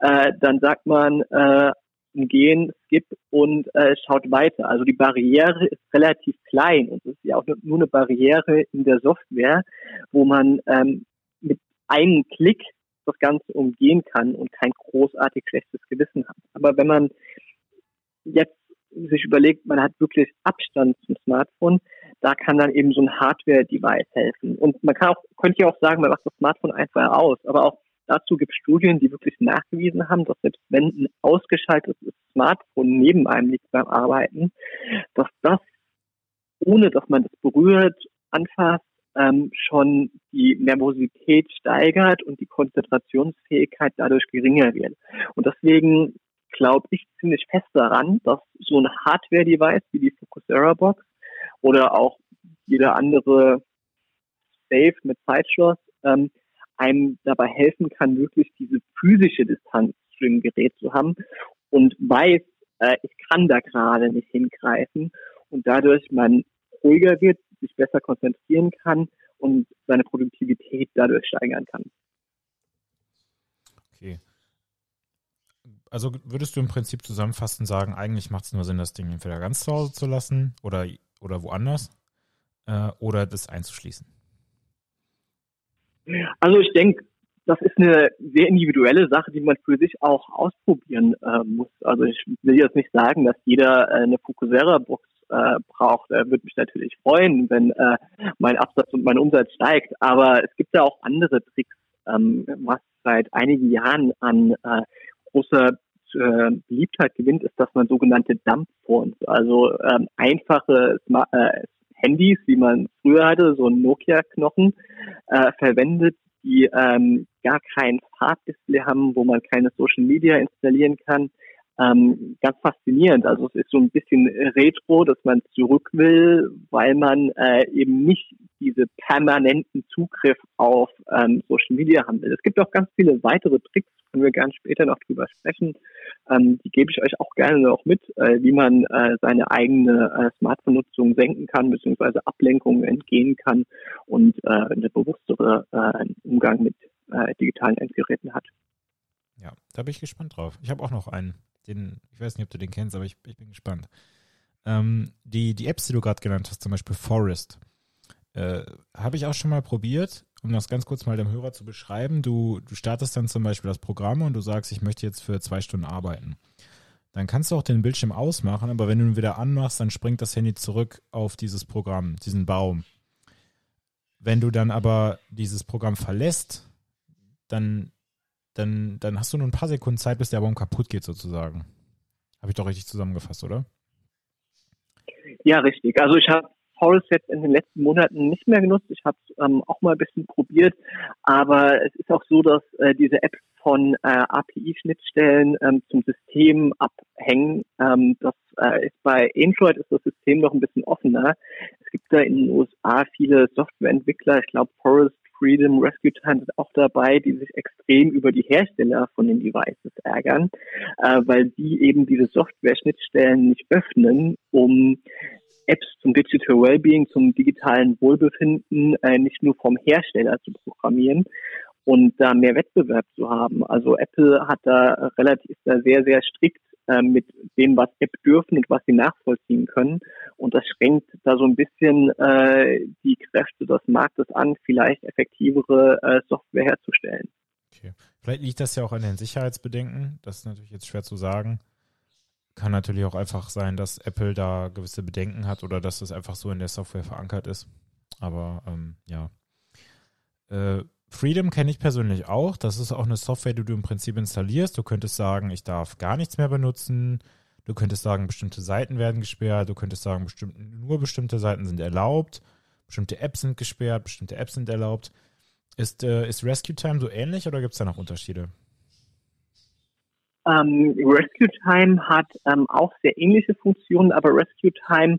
B: äh, dann sagt man äh, Gehen, Skip und äh, schaut weiter. Also die Barriere ist relativ klein und es ist ja auch nur eine Barriere in der Software, wo man ähm, mit einem Klick das Ganze umgehen kann und kein großartig schlechtes Gewissen hat. Aber wenn man jetzt sich überlegt, man hat wirklich Abstand zum Smartphone, da kann dann eben so ein Hardware-Device helfen. Und man kann auch, könnte ja auch sagen, man macht das Smartphone einfach aus, aber auch dazu gibt es Studien, die wirklich nachgewiesen haben, dass selbst wenn ein ausgeschaltetes Smartphone neben einem liegt beim Arbeiten, dass das, ohne dass man das berührt, anfasst, ähm, schon die Nervosität steigert und die Konzentrationsfähigkeit dadurch geringer wird. Und deswegen glaube ich ziemlich fest daran, dass so ein Hardware-Device wie die Focusera Box oder auch jeder andere Safe mit Zeitschloss ähm, einem dabei helfen kann, wirklich diese physische Distanz zu dem Gerät zu haben und weiß, äh, ich kann da gerade nicht hingreifen und dadurch man ruhiger wird, sich besser konzentrieren kann und seine Produktivität dadurch steigern kann.
A: Okay also würdest du im Prinzip zusammenfassend sagen, eigentlich macht es nur Sinn, das Ding entweder ganz zu Hause zu lassen oder, oder woanders äh, oder das einzuschließen?
B: Also ich denke, das ist eine sehr individuelle Sache, die man für sich auch ausprobieren äh, muss. Also ich will jetzt nicht sagen, dass jeder äh, eine Fukuzera-Box äh, braucht. Er würde mich natürlich freuen, wenn äh, mein Absatz und mein Umsatz steigt. Aber es gibt ja auch andere Tricks, ähm, was seit einigen Jahren an äh, großer äh, Beliebtheit gewinnt, ist, dass man sogenannte Dumbphones, also ähm, einfache Smart äh, Handys, wie man früher hatte, so ein Nokia-Knochen, äh, verwendet, die ähm, gar kein Farbdisplay haben, wo man keine Social Media installieren kann. Ähm, ganz faszinierend. Also es ist so ein bisschen retro, dass man zurück will, weil man äh, eben nicht diese permanenten Zugriff auf ähm, Social Media haben will. Es gibt auch ganz viele weitere Tricks, können wir gerne später noch drüber sprechen. Ähm, die gebe ich euch auch gerne noch mit, äh, wie man äh, seine eigene äh, Smartphone-Nutzung senken kann, beziehungsweise Ablenkungen entgehen kann und äh, eine bewusstere äh, Umgang mit äh, digitalen Endgeräten hat.
A: Ja, da bin ich gespannt drauf. Ich habe auch noch einen, den, ich weiß nicht, ob du den kennst, aber ich, ich bin gespannt. Ähm, die, die Apps, die du gerade genannt hast, zum Beispiel Forest, äh, habe ich auch schon mal probiert um das ganz kurz mal dem Hörer zu beschreiben, du, du startest dann zum Beispiel das Programm und du sagst, ich möchte jetzt für zwei Stunden arbeiten. Dann kannst du auch den Bildschirm ausmachen, aber wenn du ihn wieder anmachst, dann springt das Handy zurück auf dieses Programm, diesen Baum. Wenn du dann aber dieses Programm verlässt, dann, dann, dann hast du nur ein paar Sekunden Zeit, bis der Baum kaputt geht sozusagen. Habe ich doch richtig zusammengefasst, oder?
B: Ja, richtig. Also ich habe Forest jetzt in den letzten Monaten nicht mehr genutzt. Ich habe es ähm, auch mal ein bisschen probiert, aber es ist auch so, dass äh, diese Apps von äh, API-Schnittstellen ähm, zum System abhängen. Ähm, das äh, ist bei Android ist das System noch ein bisschen offener. Es gibt da in den USA viele Softwareentwickler. Ich glaube, Forest Freedom Rescue Time sind auch dabei, die sich extrem über die Hersteller von den Devices ärgern, äh, weil die eben diese Software-Schnittstellen nicht öffnen, um Apps zum Digital Wellbeing, zum digitalen Wohlbefinden äh, nicht nur vom Hersteller zu programmieren und da mehr Wettbewerb zu haben. Also Apple hat da relativ da sehr, sehr strikt äh, mit dem, was App dürfen und was sie nachvollziehen können. Und das schränkt da so ein bisschen äh, die Kräfte des Marktes an, vielleicht effektivere äh, Software herzustellen.
A: Okay. Vielleicht liegt das ja auch an den Sicherheitsbedenken. Das ist natürlich jetzt schwer zu sagen. Kann natürlich auch einfach sein, dass Apple da gewisse Bedenken hat oder dass es einfach so in der Software verankert ist. Aber ähm, ja. Äh, Freedom kenne ich persönlich auch. Das ist auch eine Software, die du im Prinzip installierst. Du könntest sagen, ich darf gar nichts mehr benutzen. Du könntest sagen, bestimmte Seiten werden gesperrt. Du könntest sagen, bestimmt, nur bestimmte Seiten sind erlaubt. Bestimmte Apps sind gesperrt, bestimmte Apps sind erlaubt. Ist, äh, ist Rescue Time so ähnlich oder gibt es da noch Unterschiede?
B: Ähm, Rescue Time hat ähm, auch sehr ähnliche Funktionen, aber Rescue Time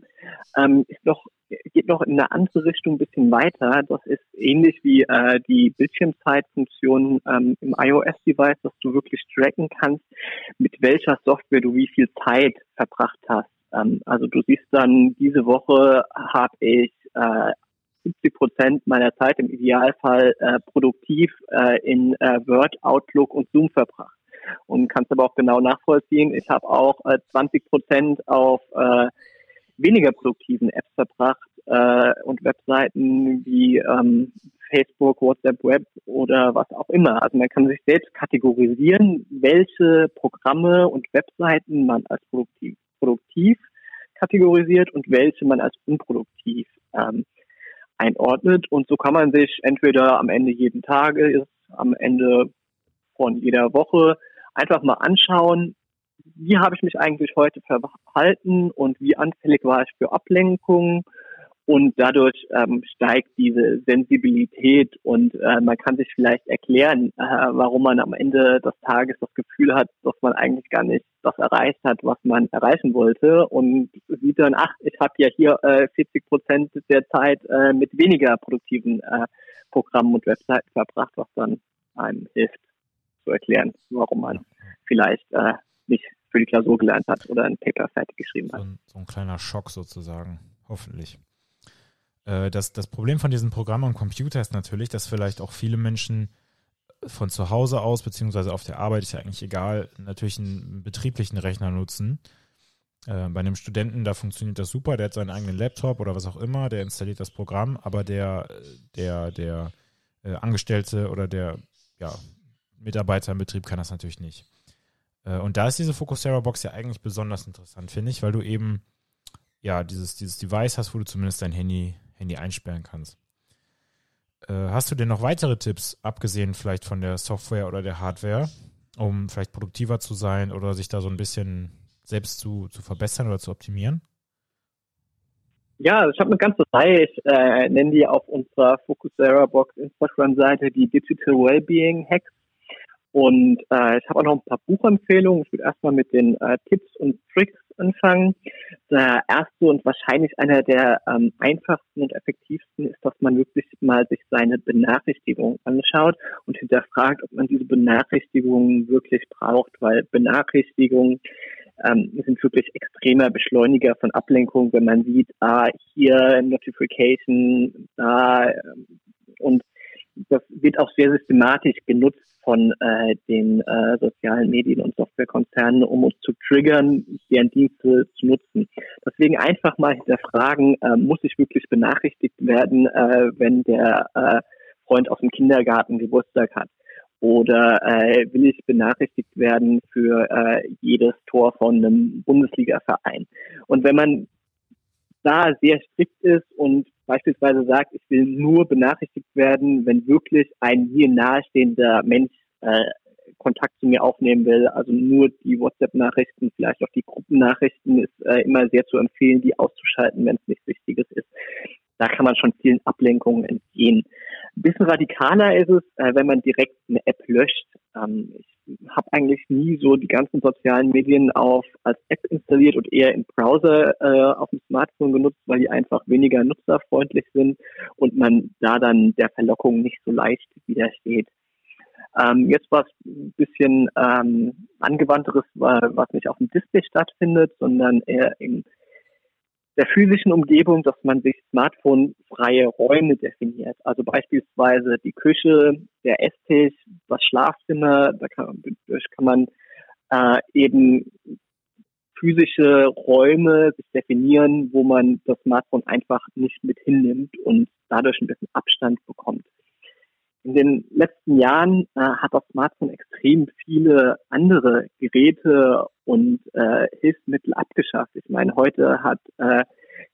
B: ähm, ist noch, geht noch in eine andere Richtung ein bisschen weiter. Das ist ähnlich wie äh, die Bildschirmzeitfunktion ähm, im iOS-Device, dass du wirklich tracken kannst, mit welcher Software du wie viel Zeit verbracht hast. Ähm, also du siehst dann, diese Woche habe ich äh, 70 Prozent meiner Zeit im Idealfall äh, produktiv äh, in äh, Word, Outlook und Zoom verbracht und kannst aber auch genau nachvollziehen. Ich habe auch äh, 20 Prozent auf äh, weniger produktiven Apps verbracht äh, und Webseiten wie ähm, Facebook, WhatsApp Web oder was auch immer. Also man kann sich selbst kategorisieren, welche Programme und Webseiten man als produktiv, produktiv kategorisiert und welche man als unproduktiv ähm, einordnet. Und so kann man sich entweder am Ende jeden Tages, am Ende von jeder Woche einfach mal anschauen, wie habe ich mich eigentlich heute verhalten und wie anfällig war ich für Ablenkungen. Und dadurch ähm, steigt diese Sensibilität und äh, man kann sich vielleicht erklären, äh, warum man am Ende des Tages das Gefühl hat, dass man eigentlich gar nicht das erreicht hat, was man erreichen wollte und sieht dann, ach, ich habe ja hier äh, 40 Prozent der Zeit äh, mit weniger produktiven äh, Programmen und Webseiten verbracht, was dann einem hilft erklären, warum man vielleicht äh, nicht für die Klausur gelernt hat oder ein Paper fertig geschrieben hat.
A: So ein, so ein kleiner Schock sozusagen, hoffentlich. Äh, das, das Problem von diesem Programm am Computer ist natürlich, dass vielleicht auch viele Menschen von zu Hause aus, beziehungsweise auf der Arbeit, ist ja eigentlich egal, natürlich einen betrieblichen Rechner nutzen. Äh, bei einem Studenten, da funktioniert das super, der hat seinen eigenen Laptop oder was auch immer, der installiert das Programm, aber der, der, der äh, Angestellte oder der ja, Mitarbeiter im Betrieb kann das natürlich nicht. Äh, und da ist diese Focusera Box ja eigentlich besonders interessant, finde ich, weil du eben ja dieses, dieses Device hast, wo du zumindest dein Handy, Handy einsperren kannst. Äh, hast du denn noch weitere Tipps, abgesehen vielleicht von der Software oder der Hardware, um vielleicht produktiver zu sein oder sich da so ein bisschen selbst zu, zu verbessern oder zu optimieren?
B: Ja, ich habe eine ganze Reihe. Ich äh, nenne die auf unserer Focusera Box Instagram-Seite die Digital Wellbeing Hacks. Und äh, ich habe auch noch ein paar Buchempfehlungen. Ich würde erstmal mit den äh, Tipps und Tricks anfangen. Der erste und wahrscheinlich einer der ähm, einfachsten und effektivsten ist, dass man wirklich mal sich seine Benachrichtigungen anschaut und hinterfragt, ob man diese Benachrichtigungen wirklich braucht, weil Benachrichtigungen ähm, sind wirklich extremer Beschleuniger von Ablenkung, wenn man sieht, ah, hier Notification, da ähm, und das wird auch sehr systematisch genutzt von äh, den äh, sozialen Medien und Softwarekonzernen, um uns zu triggern, deren Dienste zu nutzen. Deswegen einfach mal hinterfragen, äh, muss ich wirklich benachrichtigt werden, äh, wenn der äh, Freund aus dem Kindergarten Geburtstag hat? Oder äh, will ich benachrichtigt werden für äh, jedes Tor von einem Bundesliga-Verein? Und wenn man da sehr strikt ist und beispielsweise sagt, ich will nur benachrichtigt werden, wenn wirklich ein mir nahestehender Mensch äh, Kontakt zu mir aufnehmen will. Also nur die WhatsApp-Nachrichten, vielleicht auch die Gruppennachrichten ist äh, immer sehr zu empfehlen, die auszuschalten, wenn es nichts Wichtiges ist. Da kann man schon vielen Ablenkungen entgehen. Ein bisschen radikaler ist es, äh, wenn man direkt eine App löscht. Ähm, ich habe eigentlich nie so die ganzen sozialen Medien auf als App installiert und eher im Browser äh, auf dem Smartphone genutzt, weil die einfach weniger nutzerfreundlich sind und man da dann der Verlockung nicht so leicht widersteht. Ähm, jetzt was ein bisschen ähm, angewandteres, was nicht auf dem Display stattfindet, sondern eher in der physischen Umgebung, dass man sich smartphone-freie Räume definiert. Also beispielsweise die Küche, der Esstisch, das Schlafzimmer, da kann, dadurch kann man äh, eben physische Räume sich definieren, wo man das Smartphone einfach nicht mit hinnimmt und dadurch ein bisschen Abstand bekommt. In den letzten Jahren äh, hat das Smartphone extrem viele andere Geräte und äh, Hilfsmittel abgeschafft. Ich meine, heute hat äh,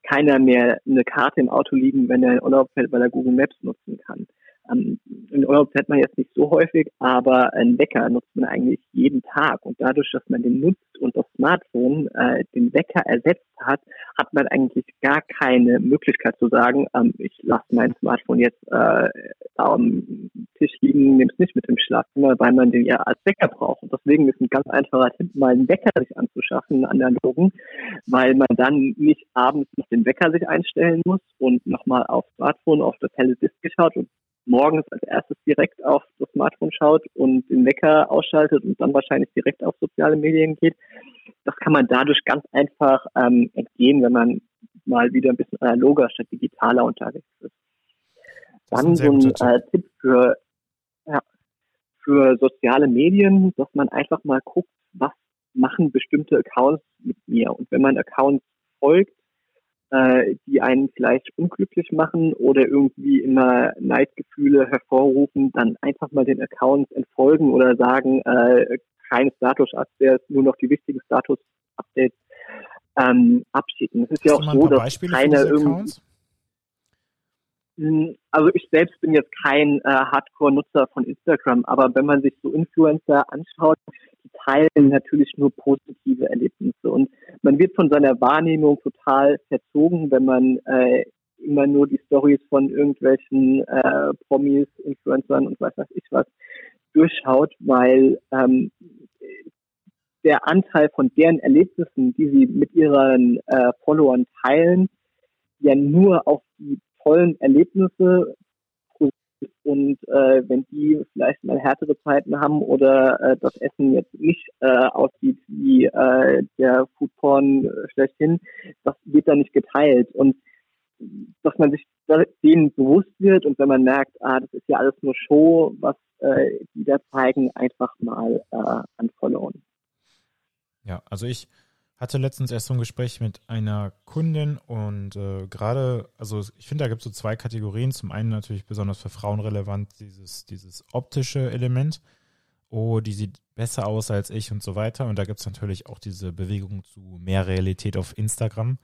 B: keiner mehr eine Karte im Auto liegen, wenn er in Urlaub fährt, weil er Google Maps nutzen kann. Ähm, in Urlaub fährt man jetzt nicht so häufig, aber einen Wecker nutzt man eigentlich jeden Tag. Und dadurch, dass man den nutzt und das Smartphone äh, den Wecker ersetzt hat, hat man eigentlich gar keine Möglichkeit zu sagen, ähm, ich lasse mein Smartphone jetzt äh, am Tisch liegen, nehme es nicht mit im Schlafzimmer, weil man den ja als Wecker braucht. Und deswegen ist ein ganz einfacher Tipp, mal einen Wecker sich anzuschaffen, einen analogen, weil man dann nicht abends noch den Wecker sich einstellen muss und nochmal aufs Smartphone, auf das helle Display schaut und morgens als erstes direkt auf das Smartphone schaut und den Wecker ausschaltet und dann wahrscheinlich direkt auf soziale Medien geht. Das kann man dadurch ganz einfach ähm, entgehen, wenn man mal wieder ein bisschen analoger statt digitaler unterwegs ist. Dann ein so ein äh, Tipp für, ja, für soziale Medien, dass man einfach mal guckt, was machen bestimmte Accounts mit mir. Und wenn man Accounts folgt, äh, die einen vielleicht unglücklich machen oder irgendwie immer Neidgefühle hervorrufen, dann einfach mal den Account entfolgen oder sagen, äh, kein Status-Update, nur noch die wichtigen Status-Updates ähm, abschicken. Es ist ja auch so, dass
A: Beispiele keine irgendwie
B: also ich selbst bin jetzt kein äh, Hardcore-Nutzer von Instagram, aber wenn man sich so Influencer anschaut, die teilen natürlich nur positive Erlebnisse. Und man wird von seiner Wahrnehmung total verzogen, wenn man äh, immer nur die Stories von irgendwelchen äh, Promis, Influencern und was weiß ich was durchschaut, weil ähm, der Anteil von deren Erlebnissen, die sie mit ihren äh, Followern teilen, ja nur auf die tollen Erlebnisse und äh, wenn die vielleicht mal härtere Zeiten haben oder äh, das Essen jetzt nicht äh, aussieht wie äh, der Foodporn schlechthin, das wird dann nicht geteilt und dass man sich denen bewusst wird und wenn man merkt, ah, das ist ja alles nur Show, was äh, die da zeigen, einfach mal äh, unfollowen.
A: Ja, also ich hatte letztens erst so ein Gespräch mit einer Kundin und äh, gerade, also ich finde, da gibt es so zwei Kategorien. Zum einen natürlich besonders für Frauen relevant dieses, dieses optische Element. Oh, die sieht besser aus als ich und so weiter. Und da gibt es natürlich auch diese Bewegung zu mehr Realität auf Instagram,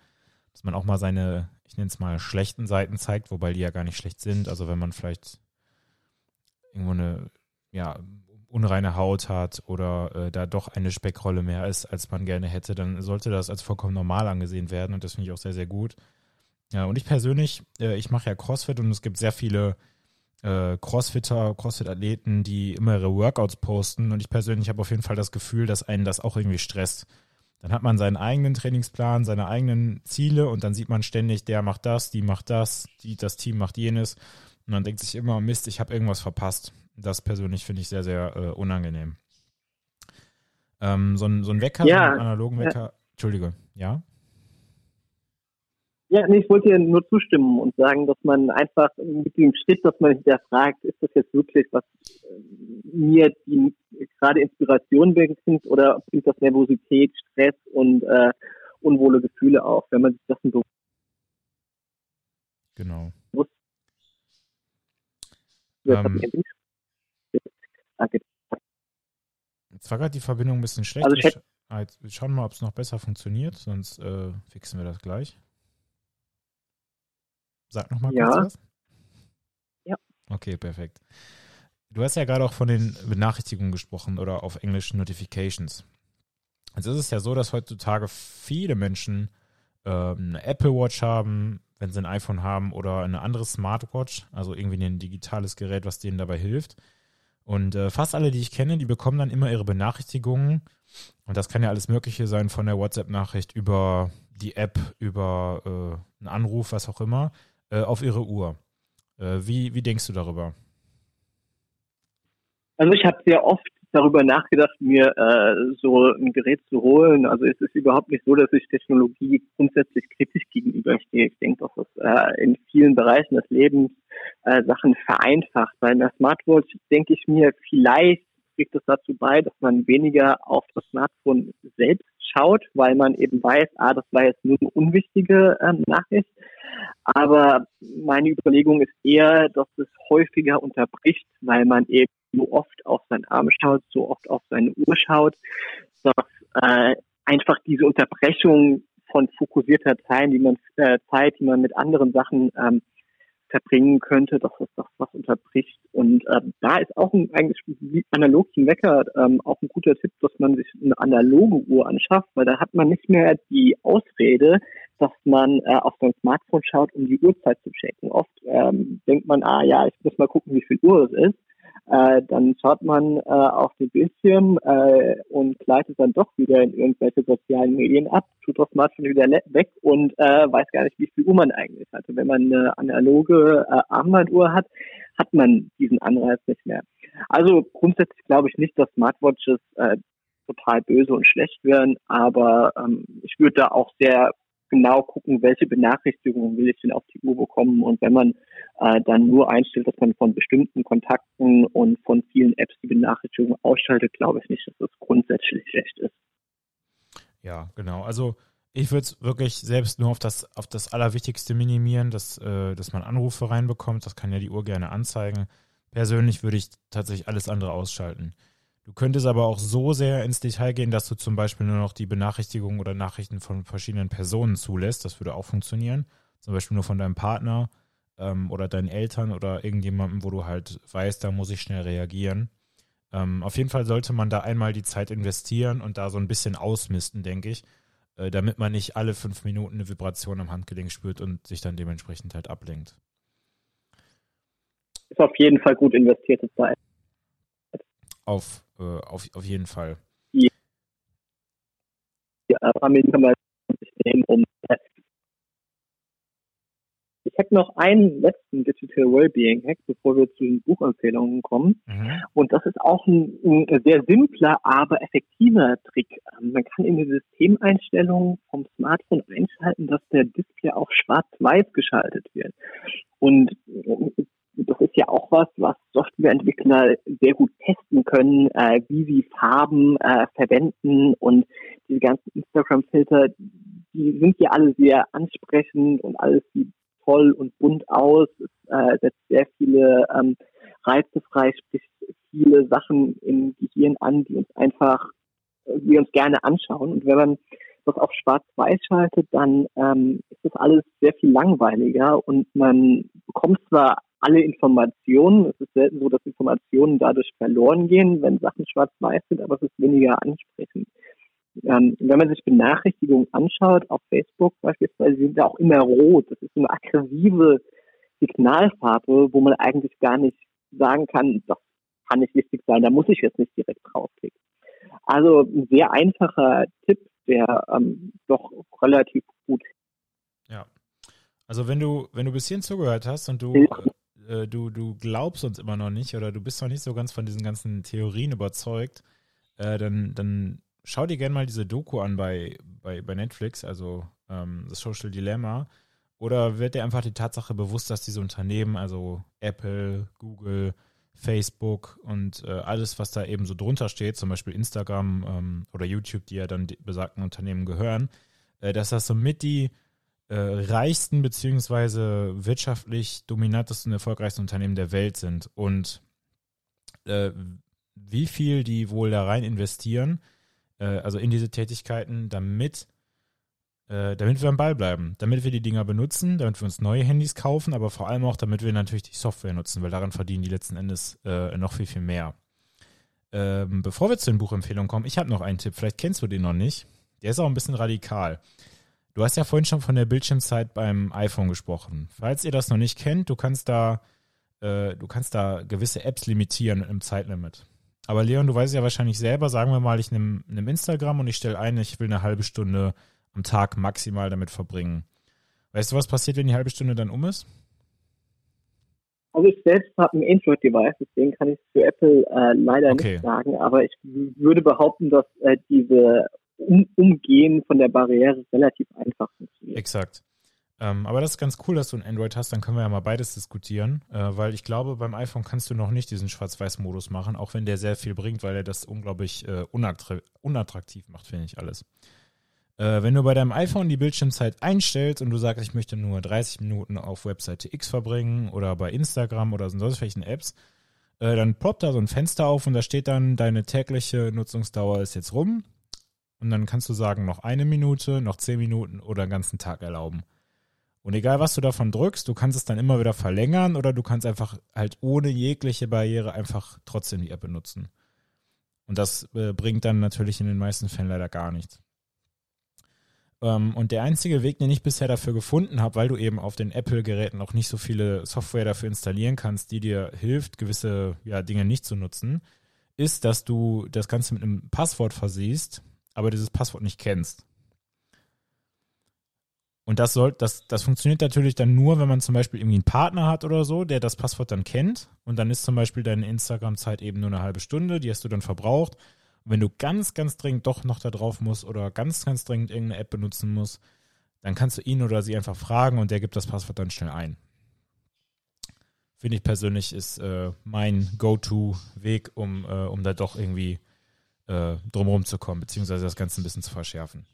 A: dass man auch mal seine, ich nenne es mal, schlechten Seiten zeigt, wobei die ja gar nicht schlecht sind. Also wenn man vielleicht irgendwo eine ja, unreine Haut hat oder äh, da doch eine Speckrolle mehr ist, als man gerne hätte, dann sollte das als vollkommen normal angesehen werden und das finde ich auch sehr, sehr gut. Ja, und ich persönlich, äh, ich mache ja CrossFit und es gibt sehr viele äh, Crossfitter, Crossfit-Athleten, die immer ihre Workouts posten und ich persönlich habe auf jeden Fall das Gefühl, dass einen das auch irgendwie stresst. Dann hat man seinen eigenen Trainingsplan, seine eigenen Ziele und dann sieht man ständig, der macht das, die macht das, die, das Team macht jenes und man denkt sich immer, Mist, ich habe irgendwas verpasst. Das persönlich finde ich sehr, sehr äh, unangenehm. Ähm, so, ein, so ein Wecker, ja, so einen analogen Wecker, ja. Entschuldige, ja?
B: Ja, nee, ich wollte dir nur zustimmen und sagen, dass man einfach mit dem Schritt, dass man hinterfragt, ist das jetzt wirklich, was äh, mir die gerade Inspiration bringt oder bringt das Nervosität, Stress und äh, unwohle Gefühle auf, wenn man sich das so
A: Genau. Ähm, Jetzt war gerade die Verbindung ein bisschen schlecht. Also wir, ah, wir schauen mal, ob es noch besser funktioniert, sonst äh, fixen wir das gleich. Sag nochmal
B: ja.
A: kurz was.
B: Ja.
A: Okay, perfekt. du hast ja gerade auch von den Benachrichtigungen gesprochen oder auf Englisch Notifications. Es ist ja so, dass heutzutage viele Menschen äh, eine Apple Watch haben, wenn sie ein iPhone haben oder eine andere Smartwatch, also irgendwie ein digitales Gerät, was denen dabei hilft. Und äh, fast alle, die ich kenne, die bekommen dann immer ihre Benachrichtigungen. Und das kann ja alles Mögliche sein, von der WhatsApp-Nachricht über die App, über äh, einen Anruf, was auch immer, äh, auf ihre Uhr. Äh, wie, wie denkst du darüber?
B: Also ich habe sehr oft darüber nachgedacht, mir äh, so ein Gerät zu holen. Also es ist überhaupt nicht so, dass ich Technologie grundsätzlich kritisch gegenüberstehe. Ich denke, dass es äh, in vielen Bereichen des Lebens äh, Sachen vereinfacht. Bei einer Smartwatch denke ich mir, vielleicht trägt es dazu bei, dass man weniger auf das Smartphone selbst schaut, weil man eben weiß, ah, das war jetzt nur eine unwichtige ähm, Nachricht. Aber meine Überlegung ist eher, dass es häufiger unterbricht, weil man eben so oft auf seinen Arm schaut, so oft auf seine Uhr schaut, dass äh, einfach diese Unterbrechung von fokussierter Zeit, die man äh, Zeit, die man mit anderen Sachen ähm, verbringen könnte, dass das das was unterbricht. Und ähm, da ist auch ein, eigentlich analog zum Wecker ähm, auch ein guter Tipp, dass man sich eine analoge Uhr anschafft, weil da hat man nicht mehr die Ausrede, dass man äh, auf sein Smartphone schaut, um die Uhrzeit zu checken. Oft ähm, denkt man, ah ja, ich muss mal gucken, wie viel Uhr es ist äh, dann schaut man äh, auf den Bildschirm äh, und gleitet dann doch wieder in irgendwelche sozialen Medien ab, tut das Smartphone wieder weg und äh, weiß gar nicht, wie viel Uhr man eigentlich hatte. Wenn man eine analoge äh, Armbanduhr hat, hat man diesen Anreiz nicht mehr. Also grundsätzlich glaube ich nicht, dass Smartwatches äh, total böse und schlecht wären, aber ähm, ich würde da auch sehr genau gucken, welche Benachrichtigungen will ich denn auf die Uhr bekommen. Und wenn man äh, dann nur einstellt, dass man von bestimmten Kontakten und von vielen Apps die Benachrichtigungen ausschaltet, glaube ich nicht, dass das grundsätzlich schlecht ist.
A: Ja, genau. Also ich würde es wirklich selbst nur auf das, auf das Allerwichtigste minimieren, dass, äh, dass man Anrufe reinbekommt. Das kann ja die Uhr gerne anzeigen. Persönlich würde ich tatsächlich alles andere ausschalten. Du könntest aber auch so sehr ins Detail gehen, dass du zum Beispiel nur noch die Benachrichtigungen oder Nachrichten von verschiedenen Personen zulässt. Das würde auch funktionieren. Zum Beispiel nur von deinem Partner ähm, oder deinen Eltern oder irgendjemandem, wo du halt weißt, da muss ich schnell reagieren. Ähm, auf jeden Fall sollte man da einmal die Zeit investieren und da so ein bisschen ausmisten, denke ich, äh, damit man nicht alle fünf Minuten eine Vibration am Handgelenk spürt und sich dann dementsprechend halt ablenkt.
B: Ist auf jeden Fall gut investierte Zeit.
A: Auf, äh, auf, auf jeden Fall.
B: Ja, um ich habe noch einen letzten Digital Wellbeing Hack, bevor wir zu den Buchempfehlungen kommen. Mhm. Und das ist auch ein, ein, sehr simpler, aber effektiver Trick. Ähm, man kann in die Systemeinstellungen vom Smartphone einschalten, dass der Display auch schwarz-weiß geschaltet wird. Und das ist ja auch was, was Softwareentwickler sehr gut testen können, äh, wie sie Farben äh, verwenden und diese ganzen Instagram-Filter, die sind ja alle sehr ansprechend und alles sieht toll und bunt aus. Es äh, setzt sehr viele ähm, Reize frei, spricht viele Sachen im Gehirn an, die uns einfach, äh, wir uns gerne anschauen. Und wenn man das auf Schwarz-Weiß schaltet, dann ähm, ist das alles sehr viel langweiliger und man bekommt zwar alle Informationen. Es ist selten so, dass Informationen dadurch verloren gehen, wenn Sachen schwarz-weiß sind, aber es ist weniger ansprechend. Ähm, wenn man sich Benachrichtigungen anschaut, auf Facebook beispielsweise, sind ja auch immer rot. Das ist eine aggressive Signalfarbe, wo man eigentlich gar nicht sagen kann, das kann nicht wichtig sein, da muss ich jetzt nicht direkt draufklicken. Also ein sehr einfacher Tipp, der ähm, doch relativ gut.
A: Ja. Also wenn du, wenn du bis hierhin zugehört hast und du äh, du, du glaubst uns immer noch nicht oder du bist noch nicht so ganz von diesen ganzen Theorien überzeugt, äh, dann, dann schau dir gerne mal diese Doku an bei, bei, bei Netflix, also ähm, das Social Dilemma. Oder wird dir einfach die Tatsache bewusst, dass diese Unternehmen, also Apple, Google, Facebook und äh, alles, was da eben so drunter steht, zum Beispiel Instagram ähm, oder YouTube, die ja dann besagten Unternehmen gehören, äh, dass das somit die äh, reichsten beziehungsweise wirtschaftlich dominantesten, erfolgreichsten Unternehmen der Welt sind. Und äh, wie viel die wohl da rein investieren, äh, also in diese Tätigkeiten, damit Äh, damit wir am Ball bleiben, damit wir die Dinger benutzen, damit wir uns neue Handys kaufen, aber vor allem auch, damit wir natürlich die Software nutzen, weil daran verdienen die letzten Endes äh, noch viel, viel mehr. Ähm, bevor wir zu den Buchempfehlungen kommen, ich habe noch einen Tipp, vielleicht kennst du den noch nicht. Der ist auch ein bisschen radikal. Du hast ja vorhin schon von der Bildschirmzeit beim iPhone gesprochen. Falls ihr das noch nicht kennt, du kannst da, äh, du kannst da gewisse Apps limitieren mit einem Zeitlimit. Aber Leon, du weißt ja wahrscheinlich selber, sagen wir mal, ich nehme nehm Instagram und ich stelle ein, ich will eine halbe Stunde am Tag maximal damit verbringen. Weißt du, was passiert, wenn die halbe Stunde dann um ist?
B: Also ich selbst habe ein Android-Device, deswegen kann ich es für Apple äh, leider okay. nicht sagen, aber ich würde behaupten, dass äh, diese um Umgehen von der Barriere relativ einfach funktioniert.
A: Exakt. Ähm, aber das ist ganz cool, dass du ein Android hast, dann können wir ja mal beides diskutieren, äh, weil ich glaube, beim iPhone kannst du noch nicht diesen Schwarz-Weiß-Modus machen, auch wenn der sehr viel bringt, weil er das unglaublich äh, unattraktiv macht, finde ich alles. Äh, wenn du bei deinem iPhone die Bildschirmzeit einstellst und du sagst, ich möchte nur 30 Minuten auf Webseite X verbringen oder bei Instagram oder sonst welchen Apps, äh, dann ploppt da so ein Fenster auf und da steht dann, deine tägliche Nutzungsdauer ist jetzt rum. Und dann kannst du sagen, noch eine Minute, noch zehn Minuten oder einen ganzen Tag erlauben. Und egal, was du davon drückst, du kannst es dann immer wieder verlängern oder du kannst einfach halt ohne jegliche Barriere einfach trotzdem die App benutzen. Und das äh, bringt dann natürlich in den meisten Fällen leider gar nichts. Ähm, und der einzige Weg, den ich bisher dafür gefunden habe, weil du eben auf den Apple-Geräten auch nicht so viele Software dafür installieren kannst, die dir hilft, gewisse ja, Dinge nicht zu nutzen, ist, dass du das Ganze mit einem Passwort versiehst, aber dieses Passwort nicht kennst. Und das soll, das, das funktioniert natürlich dann nur, wenn man zum Beispiel irgendwie einen Partner hat oder so, der das Passwort dann kennt. Und dann ist zum Beispiel deine Instagram-Zeit eben nur eine halbe Stunde, die hast du dann verbraucht wenn du ganz, ganz dringend doch noch da drauf musst oder ganz, ganz dringend irgendeine App benutzen musst, dann kannst du ihn oder sie einfach fragen und der gibt das Passwort dann schnell ein. Finde ich persönlich ist äh, mein Go-To-Weg, um, äh, um da doch irgendwie äh, drumherum zu kommen, beziehungsweise das Ganze ein bisschen zu verschärfen.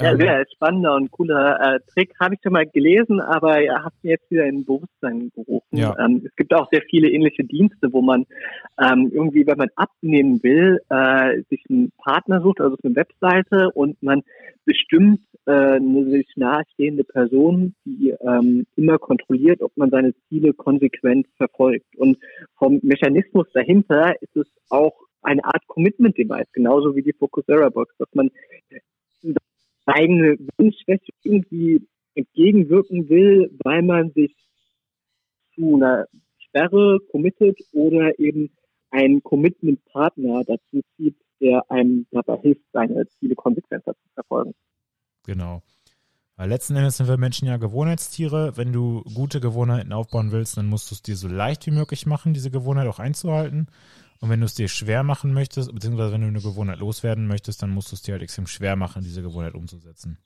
B: Ja, sehr spannender und cooler äh, Trick. Habe ich schon mal gelesen, aber er hat mir jetzt wieder in Bewusstsein gerufen. Ja. Ähm, es gibt auch sehr viele ähnliche Dienste, wo man ähm, irgendwie, wenn man abnehmen will, äh, sich einen Partner sucht, also eine Webseite und man bestimmt äh, eine sich nahestehende Person, die ähm, immer kontrolliert, ob man seine Ziele konsequent verfolgt. Und vom Mechanismus dahinter ist es auch eine Art Commitment-Device, genauso wie die Focusera-Box, dass man eigene Wunschschwäche irgendwie entgegenwirken will, weil man sich zu einer Sperre committet oder eben einen Commitment-Partner dazu zieht, der einem dabei hilft, seine Ziele konsequenter zu verfolgen.
A: Genau. Weil letzten Endes sind wir Menschen ja Gewohnheitstiere. Wenn du gute Gewohnheiten aufbauen willst, dann musst du es dir so leicht wie möglich machen, diese Gewohnheit auch einzuhalten. Und wenn du es dir schwer machen möchtest, beziehungsweise wenn du eine Gewohnheit loswerden möchtest, dann musst du es dir halt extrem schwer machen, diese Gewohnheit umzusetzen.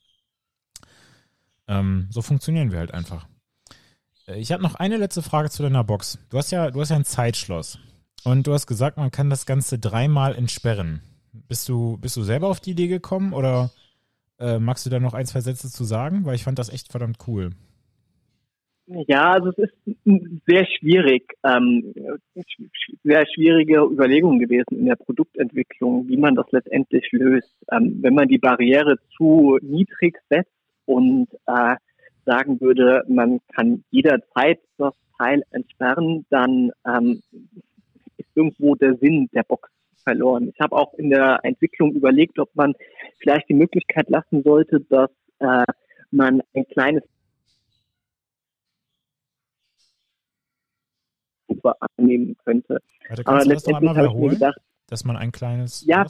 A: Ähm, so funktionieren wir halt einfach. Äh, ich habe noch eine letzte Frage zu deiner Box. Du hast ja, du hast ja ein Zeitschloss. Und du hast gesagt, man kann das Ganze dreimal entsperren. Bist du, bist du selber auf die Idee gekommen oder äh, magst du da noch ein, zwei Sätze zu sagen? Weil ich fand das echt verdammt cool.
B: Ja, also es ist sehr schwierig, ähm, sehr schwierige Überlegungen gewesen in der Produktentwicklung, wie man das letztendlich löst. Ähm, wenn man die Barriere zu niedrig setzt und äh, sagen würde, man kann jederzeit das Teil entsperren, dann ähm, ist irgendwo der Sinn der Box verloren. Ich habe auch in der Entwicklung überlegt, ob man vielleicht die Möglichkeit lassen sollte, dass äh, man ein kleines annehmen könnte.
A: Warte, Aber letztendlich habe ich mir gedacht, dass man ein kleines.
B: Ja.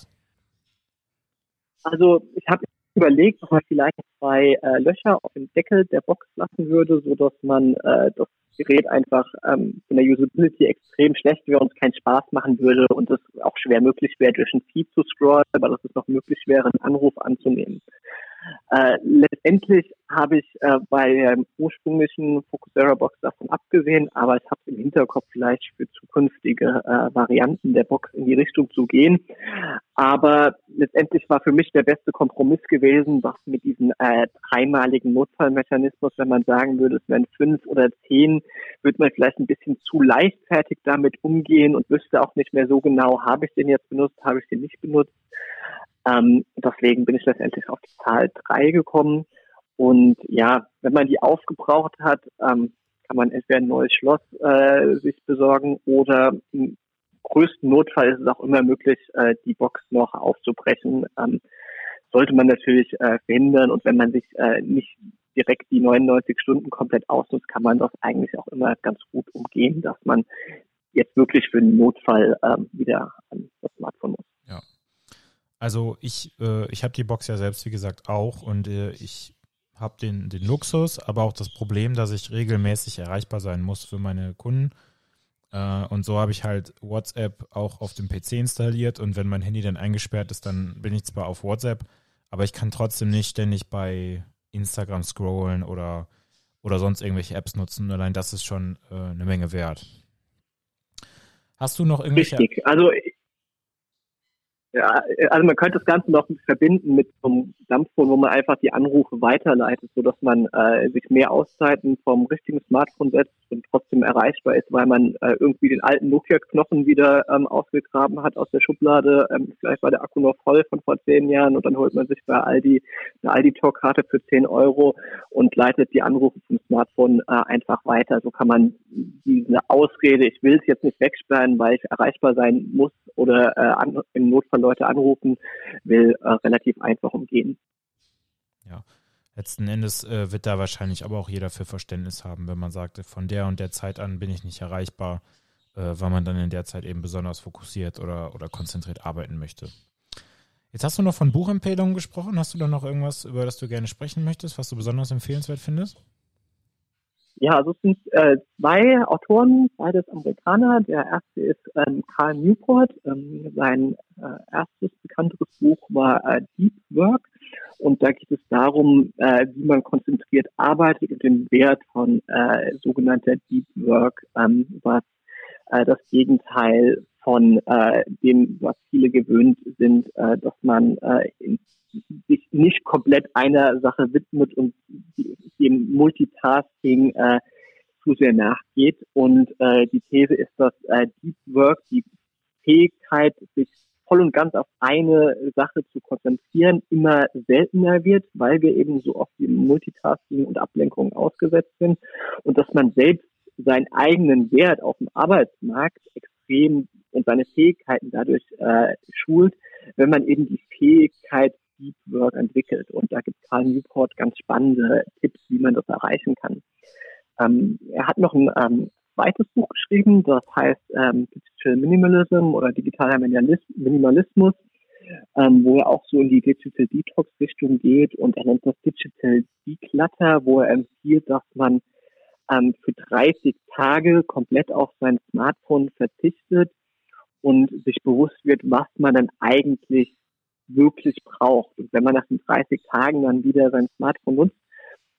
B: Also ich habe überlegt, ob man vielleicht zwei äh, Löcher auf dem Deckel der Box lassen würde, so dass man äh, das Gerät einfach ähm, von der Usability extrem schlecht wäre und es keinen Spaß machen würde und es auch schwer möglich wäre, durch ein Feed zu scrollen, aber dass es noch möglich wäre, einen Anruf anzunehmen. Äh, letztendlich habe ich äh, bei dem ursprünglichen Focusera Box davon abgesehen, aber ich habe im Hinterkopf vielleicht für zukünftige äh, Varianten der Box in die Richtung zu gehen. Aber letztendlich war für mich der beste Kompromiss gewesen, was mit diesem äh, dreimaligen Notfallmechanismus, wenn man sagen würde, es wären fünf oder zehn, würde man vielleicht ein bisschen zu leichtfertig damit umgehen und wüsste auch nicht mehr so genau, habe ich den jetzt benutzt, habe ich den nicht benutzt. Ähm, deswegen bin ich letztendlich auf die Zahl drei gekommen. Und ja, wenn man die aufgebraucht hat, ähm, kann man entweder ein neues Schloss äh, sich besorgen oder im größten Notfall ist es auch immer möglich, äh, die Box noch aufzubrechen. Ähm, sollte man natürlich äh, verhindern und wenn man sich äh, nicht direkt die 99 Stunden komplett ausnutzt, kann man das eigentlich auch immer ganz gut umgehen, dass man jetzt wirklich für den Notfall ähm, wieder an das Smartphone muss.
A: Ja. Also ich, äh, ich habe die Box ja selbst, wie gesagt, auch und äh, ich habe den, den Luxus, aber auch das Problem, dass ich regelmäßig erreichbar sein muss für meine Kunden. Äh, und so habe ich halt WhatsApp auch auf dem PC installiert und wenn mein Handy dann eingesperrt ist, dann bin ich zwar auf WhatsApp, aber ich kann trotzdem nicht ständig bei Instagram scrollen oder, oder sonst irgendwelche Apps nutzen. Allein das ist schon äh, eine Menge wert. Hast du noch irgendwelche?
B: Richtig. Also ja, also man könnte das Ganze noch verbinden mit so einem Dampfphone, wo man einfach die Anrufe weiterleitet, so dass man äh, sich mehr Auszeiten vom richtigen Smartphone setzt und trotzdem erreichbar ist, weil man äh, irgendwie den alten Nokia-Knochen wieder ähm, ausgegraben hat aus der Schublade. Ähm, vielleicht war der Akku noch voll von vor zehn Jahren und dann holt man sich bei Aldi eine Aldi-Talk-Karte für 10 Euro und leitet die Anrufe vom Smartphone äh, einfach weiter. So kann man diese Ausrede, ich will es jetzt nicht wegsperren, weil ich erreichbar sein muss oder äh, im Notfall Leute anrufen will, äh, relativ einfach umgehen.
A: Ja. Letzten Endes äh, wird da wahrscheinlich aber auch jeder für Verständnis haben, wenn man sagt, von der und der Zeit an bin ich nicht erreichbar, äh, weil man dann in der Zeit eben besonders fokussiert oder, oder konzentriert arbeiten möchte. Jetzt hast du noch von Buchempfehlungen gesprochen. Hast du da noch irgendwas, über das du gerne sprechen möchtest, was du besonders empfehlenswert findest?
B: Ja, also es sind äh, zwei Autoren, beides Amerikaner. Der erste ist ähm, Carl Newport. Ähm, sein äh, erstes bekannteres Buch war äh, Deep Work. Und da geht es darum, äh, wie man konzentriert arbeitet und den Wert von äh, sogenannter Deep Work, ähm, was äh, das Gegenteil von äh, dem, was viele gewöhnt sind, äh, dass man äh, in sich nicht komplett einer Sache widmet und dem Multitasking äh, zu sehr nachgeht. Und äh, die These ist, dass äh, Deep Work, die Fähigkeit, sich voll und ganz auf eine Sache zu konzentrieren, immer seltener wird, weil wir eben so oft dem Multitasking und Ablenkungen ausgesetzt sind und dass man selbst seinen eigenen Wert auf dem Arbeitsmarkt extrem und seine Fähigkeiten dadurch äh, schult, wenn man eben die Fähigkeit Deep Work entwickelt. Und da gibt Karl Newport ganz spannende Tipps, wie man das erreichen kann. Ähm, er hat noch ein ähm, zweites Buch geschrieben, das heißt ähm, Digital Minimalism oder digitaler Minimalismus, ähm, wo er auch so in die Digital Detox Richtung geht und er nennt das Digital Declutter, wo er empfiehlt, dass man ähm, für 30 Tage komplett auf sein Smartphone verzichtet und sich bewusst wird, was man dann eigentlich wirklich braucht. Und wenn man nach den 30 Tagen dann wieder sein Smartphone nutzt,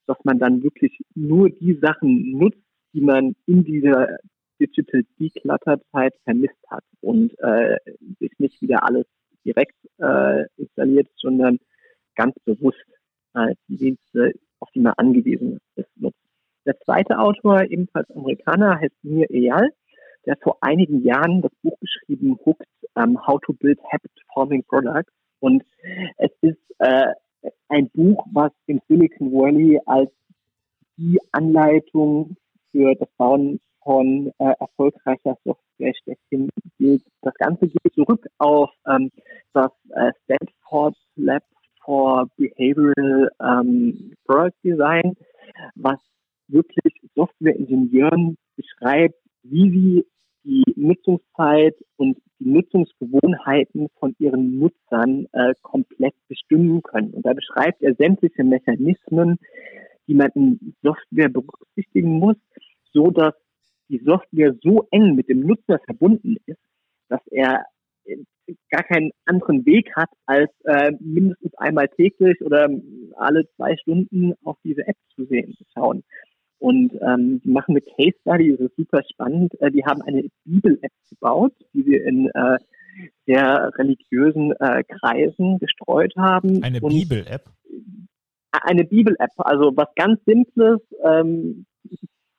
B: dass man dann wirklich nur die Sachen nutzt, die man in dieser Digital Declutter-Zeit vermisst hat und äh, sich nicht wieder alles direkt äh, installiert, sondern ganz bewusst äh, die Dienste, auf die man angewiesen ist, nutzt. Der zweite Autor, ebenfalls Amerikaner, heißt Mir Eyal. Der hat vor einigen Jahren das Buch geschrieben, Hooked, um, How to Build Habit Forming Products. Und es ist äh, ein Buch, was im Silicon Valley als die Anleitung für das Bauen von äh, erfolgreicher Software schlechthin gilt. Das Ganze geht zurück auf ähm, das äh, Stanford Lab for Behavioral ähm, Product Design, was wirklich Softwareingenieuren beschreibt, wie sie die Nutzungszeit und die Nutzungsgewohnheiten von ihren Nutzern äh, komplett bestimmen können. Und da beschreibt er sämtliche Mechanismen, die man in Software berücksichtigen muss, so dass die Software so eng mit dem Nutzer verbunden ist, dass er äh, gar keinen anderen Weg hat, als äh, mindestens einmal täglich oder alle zwei Stunden auf diese App zu sehen, zu schauen. Und ähm, die machen eine Case Study, das ist super spannend. Äh, die haben eine Bibel-App gebaut, die wir in äh, sehr religiösen äh, Kreisen gestreut haben.
A: Eine Bibel-App?
B: Eine Bibel-App, also was ganz Simples, ähm,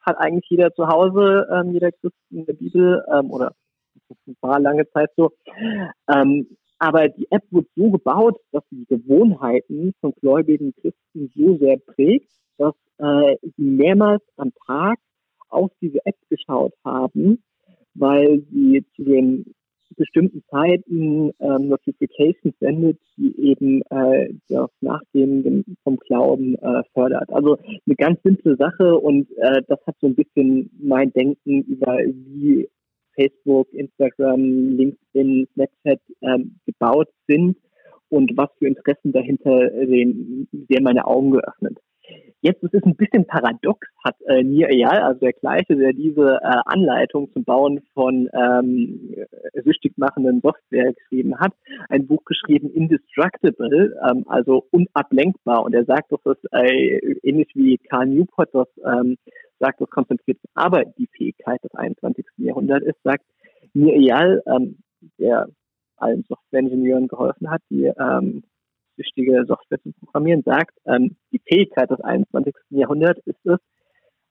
B: hat eigentlich jeder zu Hause, ähm, jeder Christ eine Bibel ähm, oder war lange Zeit so. Ähm, aber die App wird so gebaut, dass sie die Gewohnheiten von gläubigen Christen so sehr prägt, dass äh, mehrmals am Tag auf diese App geschaut haben, weil sie zu den bestimmten Zeiten ähm, Notifications sendet, die eben äh, das Nachgehen vom Glauben äh, fördert. Also eine ganz simple Sache und äh, das hat so ein bisschen mein Denken über wie Facebook, Instagram, LinkedIn, Snapchat ähm, gebaut sind und was für Interessen dahinter sehen, sehr meine Augen geöffnet. Jetzt ist es ein bisschen paradox, hat äh, Nir Eyal, also der gleiche, der diese äh, Anleitung zum Bauen von ähm, süchtig machenden Software geschrieben hat, ein Buch geschrieben, Indestructible, ähm, also unablenkbar. Und er sagt, dass das äh, ähnlich wie Karl Newport das ähm, sagt, dass konzentrierte Arbeit die Fähigkeit des 21. Jahrhunderts ist, sagt Nir Eyal, ähm, der allen Softwareingenieuren geholfen hat, die ähm, wichtige Software zu programmieren, sagt, ähm, die Fähigkeit des 21. Jahrhunderts ist es,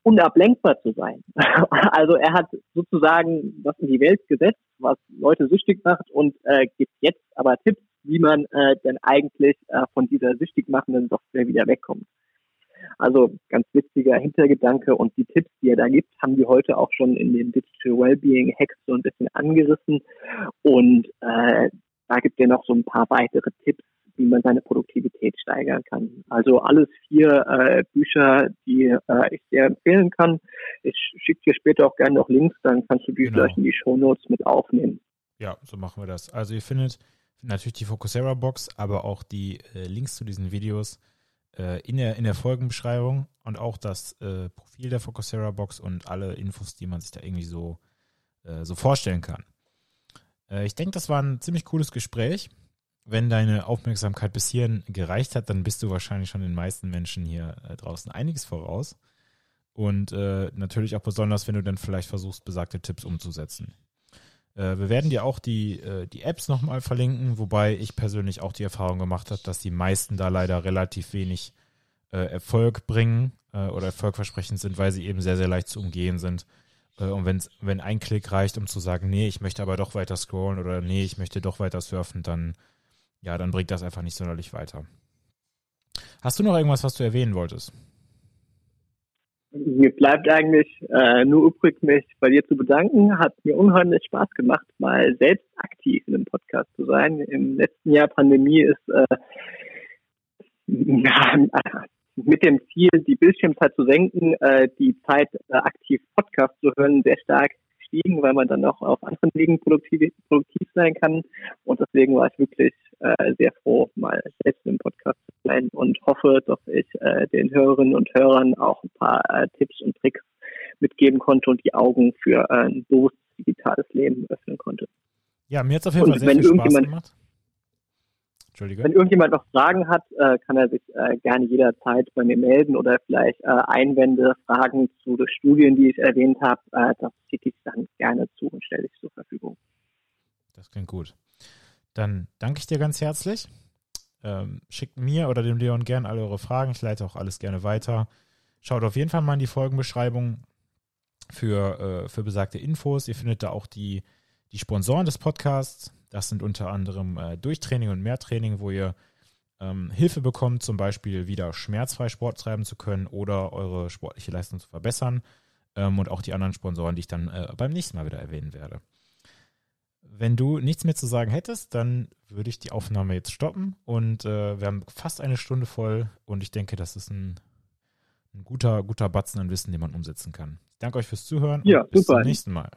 B: unablenkbar zu sein. also er hat sozusagen was in die Welt gesetzt, was Leute süchtig macht und äh, gibt jetzt aber Tipps, wie man äh, denn eigentlich äh, von dieser süchtig machenden Software wieder wegkommt. Also ganz witziger Hintergedanke und die Tipps, die er da gibt, haben wir heute auch schon in den Digital Wellbeing Hacks so ein bisschen angerissen und äh, da gibt er noch so ein paar weitere Tipps, wie man seine Produktivität steigern kann. Also alles vier äh, Bücher, die äh, ich sehr empfehlen kann. Ich schicke dir später auch gerne noch Links, dann kannst du die genau. gleich in die Show Notes mit aufnehmen.
A: Ja, so machen wir das. Also ihr findet natürlich die Focusera Box, aber auch die äh, Links zu diesen Videos äh, in, der, in der Folgenbeschreibung und auch das äh, Profil der Focusera Box und alle Infos, die man sich da irgendwie so, äh, so vorstellen kann. ich denke, das war ein ziemlich cooles Gespräch wenn deine Aufmerksamkeit bis hierhin gereicht hat, dann bist du wahrscheinlich schon den meisten Menschen hier äh, draußen einiges voraus. Und äh, natürlich auch besonders, wenn du dann vielleicht versuchst, besagte Tipps umzusetzen. Äh, wir werden dir auch die, äh, die Apps nochmal verlinken, wobei ich persönlich auch die Erfahrung gemacht habe, dass die meisten da leider relativ wenig äh, Erfolg bringen äh, oder erfolgversprechend sind, weil sie eben sehr, sehr leicht zu umgehen sind. Und wenn's, wenn ein Klick reicht, um zu sagen, nee, ich möchte aber doch weiter scrollen oder nee, ich möchte doch weiter surfen, dann ja, dann bringt das einfach nicht sonderlich weiter. Hast du noch irgendwas, was du erwähnen wolltest?
B: Mir bleibt eigentlich äh, nur übrig, mich bei dir zu bedanken. Hat mir unheimlich Spaß gemacht, mal selbst aktiv in einem Podcast zu sein. Im letzten Jahr Pandemie ist äh, ja, mit dem Ziel, die Bildschirmzeit zu senken, äh, die Zeit, äh, aktiv Podcast zu hören, sehr stark gestiegen, weil man dann auch auf anderen Wegen produktiv, produktiv sein kann. Und deswegen war ich wirklich äh, sehr froh, mal selbst im Podcast zu sein und hoffe, dass ich äh, den Hörerinnen und Hörern auch ein paar äh, Tipps und Tricks mitgeben konnte und die Augen für ein bewusstes digitales Leben öffnen konnte.
A: Ja, mir hat es auf jeden Fall sehr viel Spaß gemacht.
B: Entschuldige. Wenn irgendjemand noch Fragen hat, äh, kann er sich äh, gerne jederzeit bei mir melden oder vielleicht äh, Einwände, Fragen zu den Studien, die ich erwähnt habe. Das schicke ich dann gerne zu und stelle ich zur Verfügung.
A: Das klingt gut. Dann danke ich dir ganz herzlich. Ähm, schickt mir oder dem Leon gerne alle eure Fragen. Ich leite auch alles gerne weiter. Schaut auf jeden Fall mal in die Folgenbeschreibung für, äh, für besagte Infos. Ihr findet da auch die, die Sponsoren des Podcasts. Das sind unter anderem äh, Durchtraining und Mehrtraining, wo ihr ähm, Hilfe bekommt, zum Beispiel wieder schmerzfrei Sport treiben zu können oder eure sportliche Leistung zu verbessern. Ähm, und auch die anderen Sponsoren, die ich dann äh, beim nächsten Mal wieder erwähnen werde. Wenn du nichts mehr zu sagen hättest, dann würde ich die Aufnahme jetzt stoppen und äh, wir haben fast eine Stunde voll und ich denke, das ist ein, ein guter, guter Batzen an Wissen, den man umsetzen kann. Ich danke euch fürs Zuhören
B: ja,
A: und bis super. zum nächsten Mal.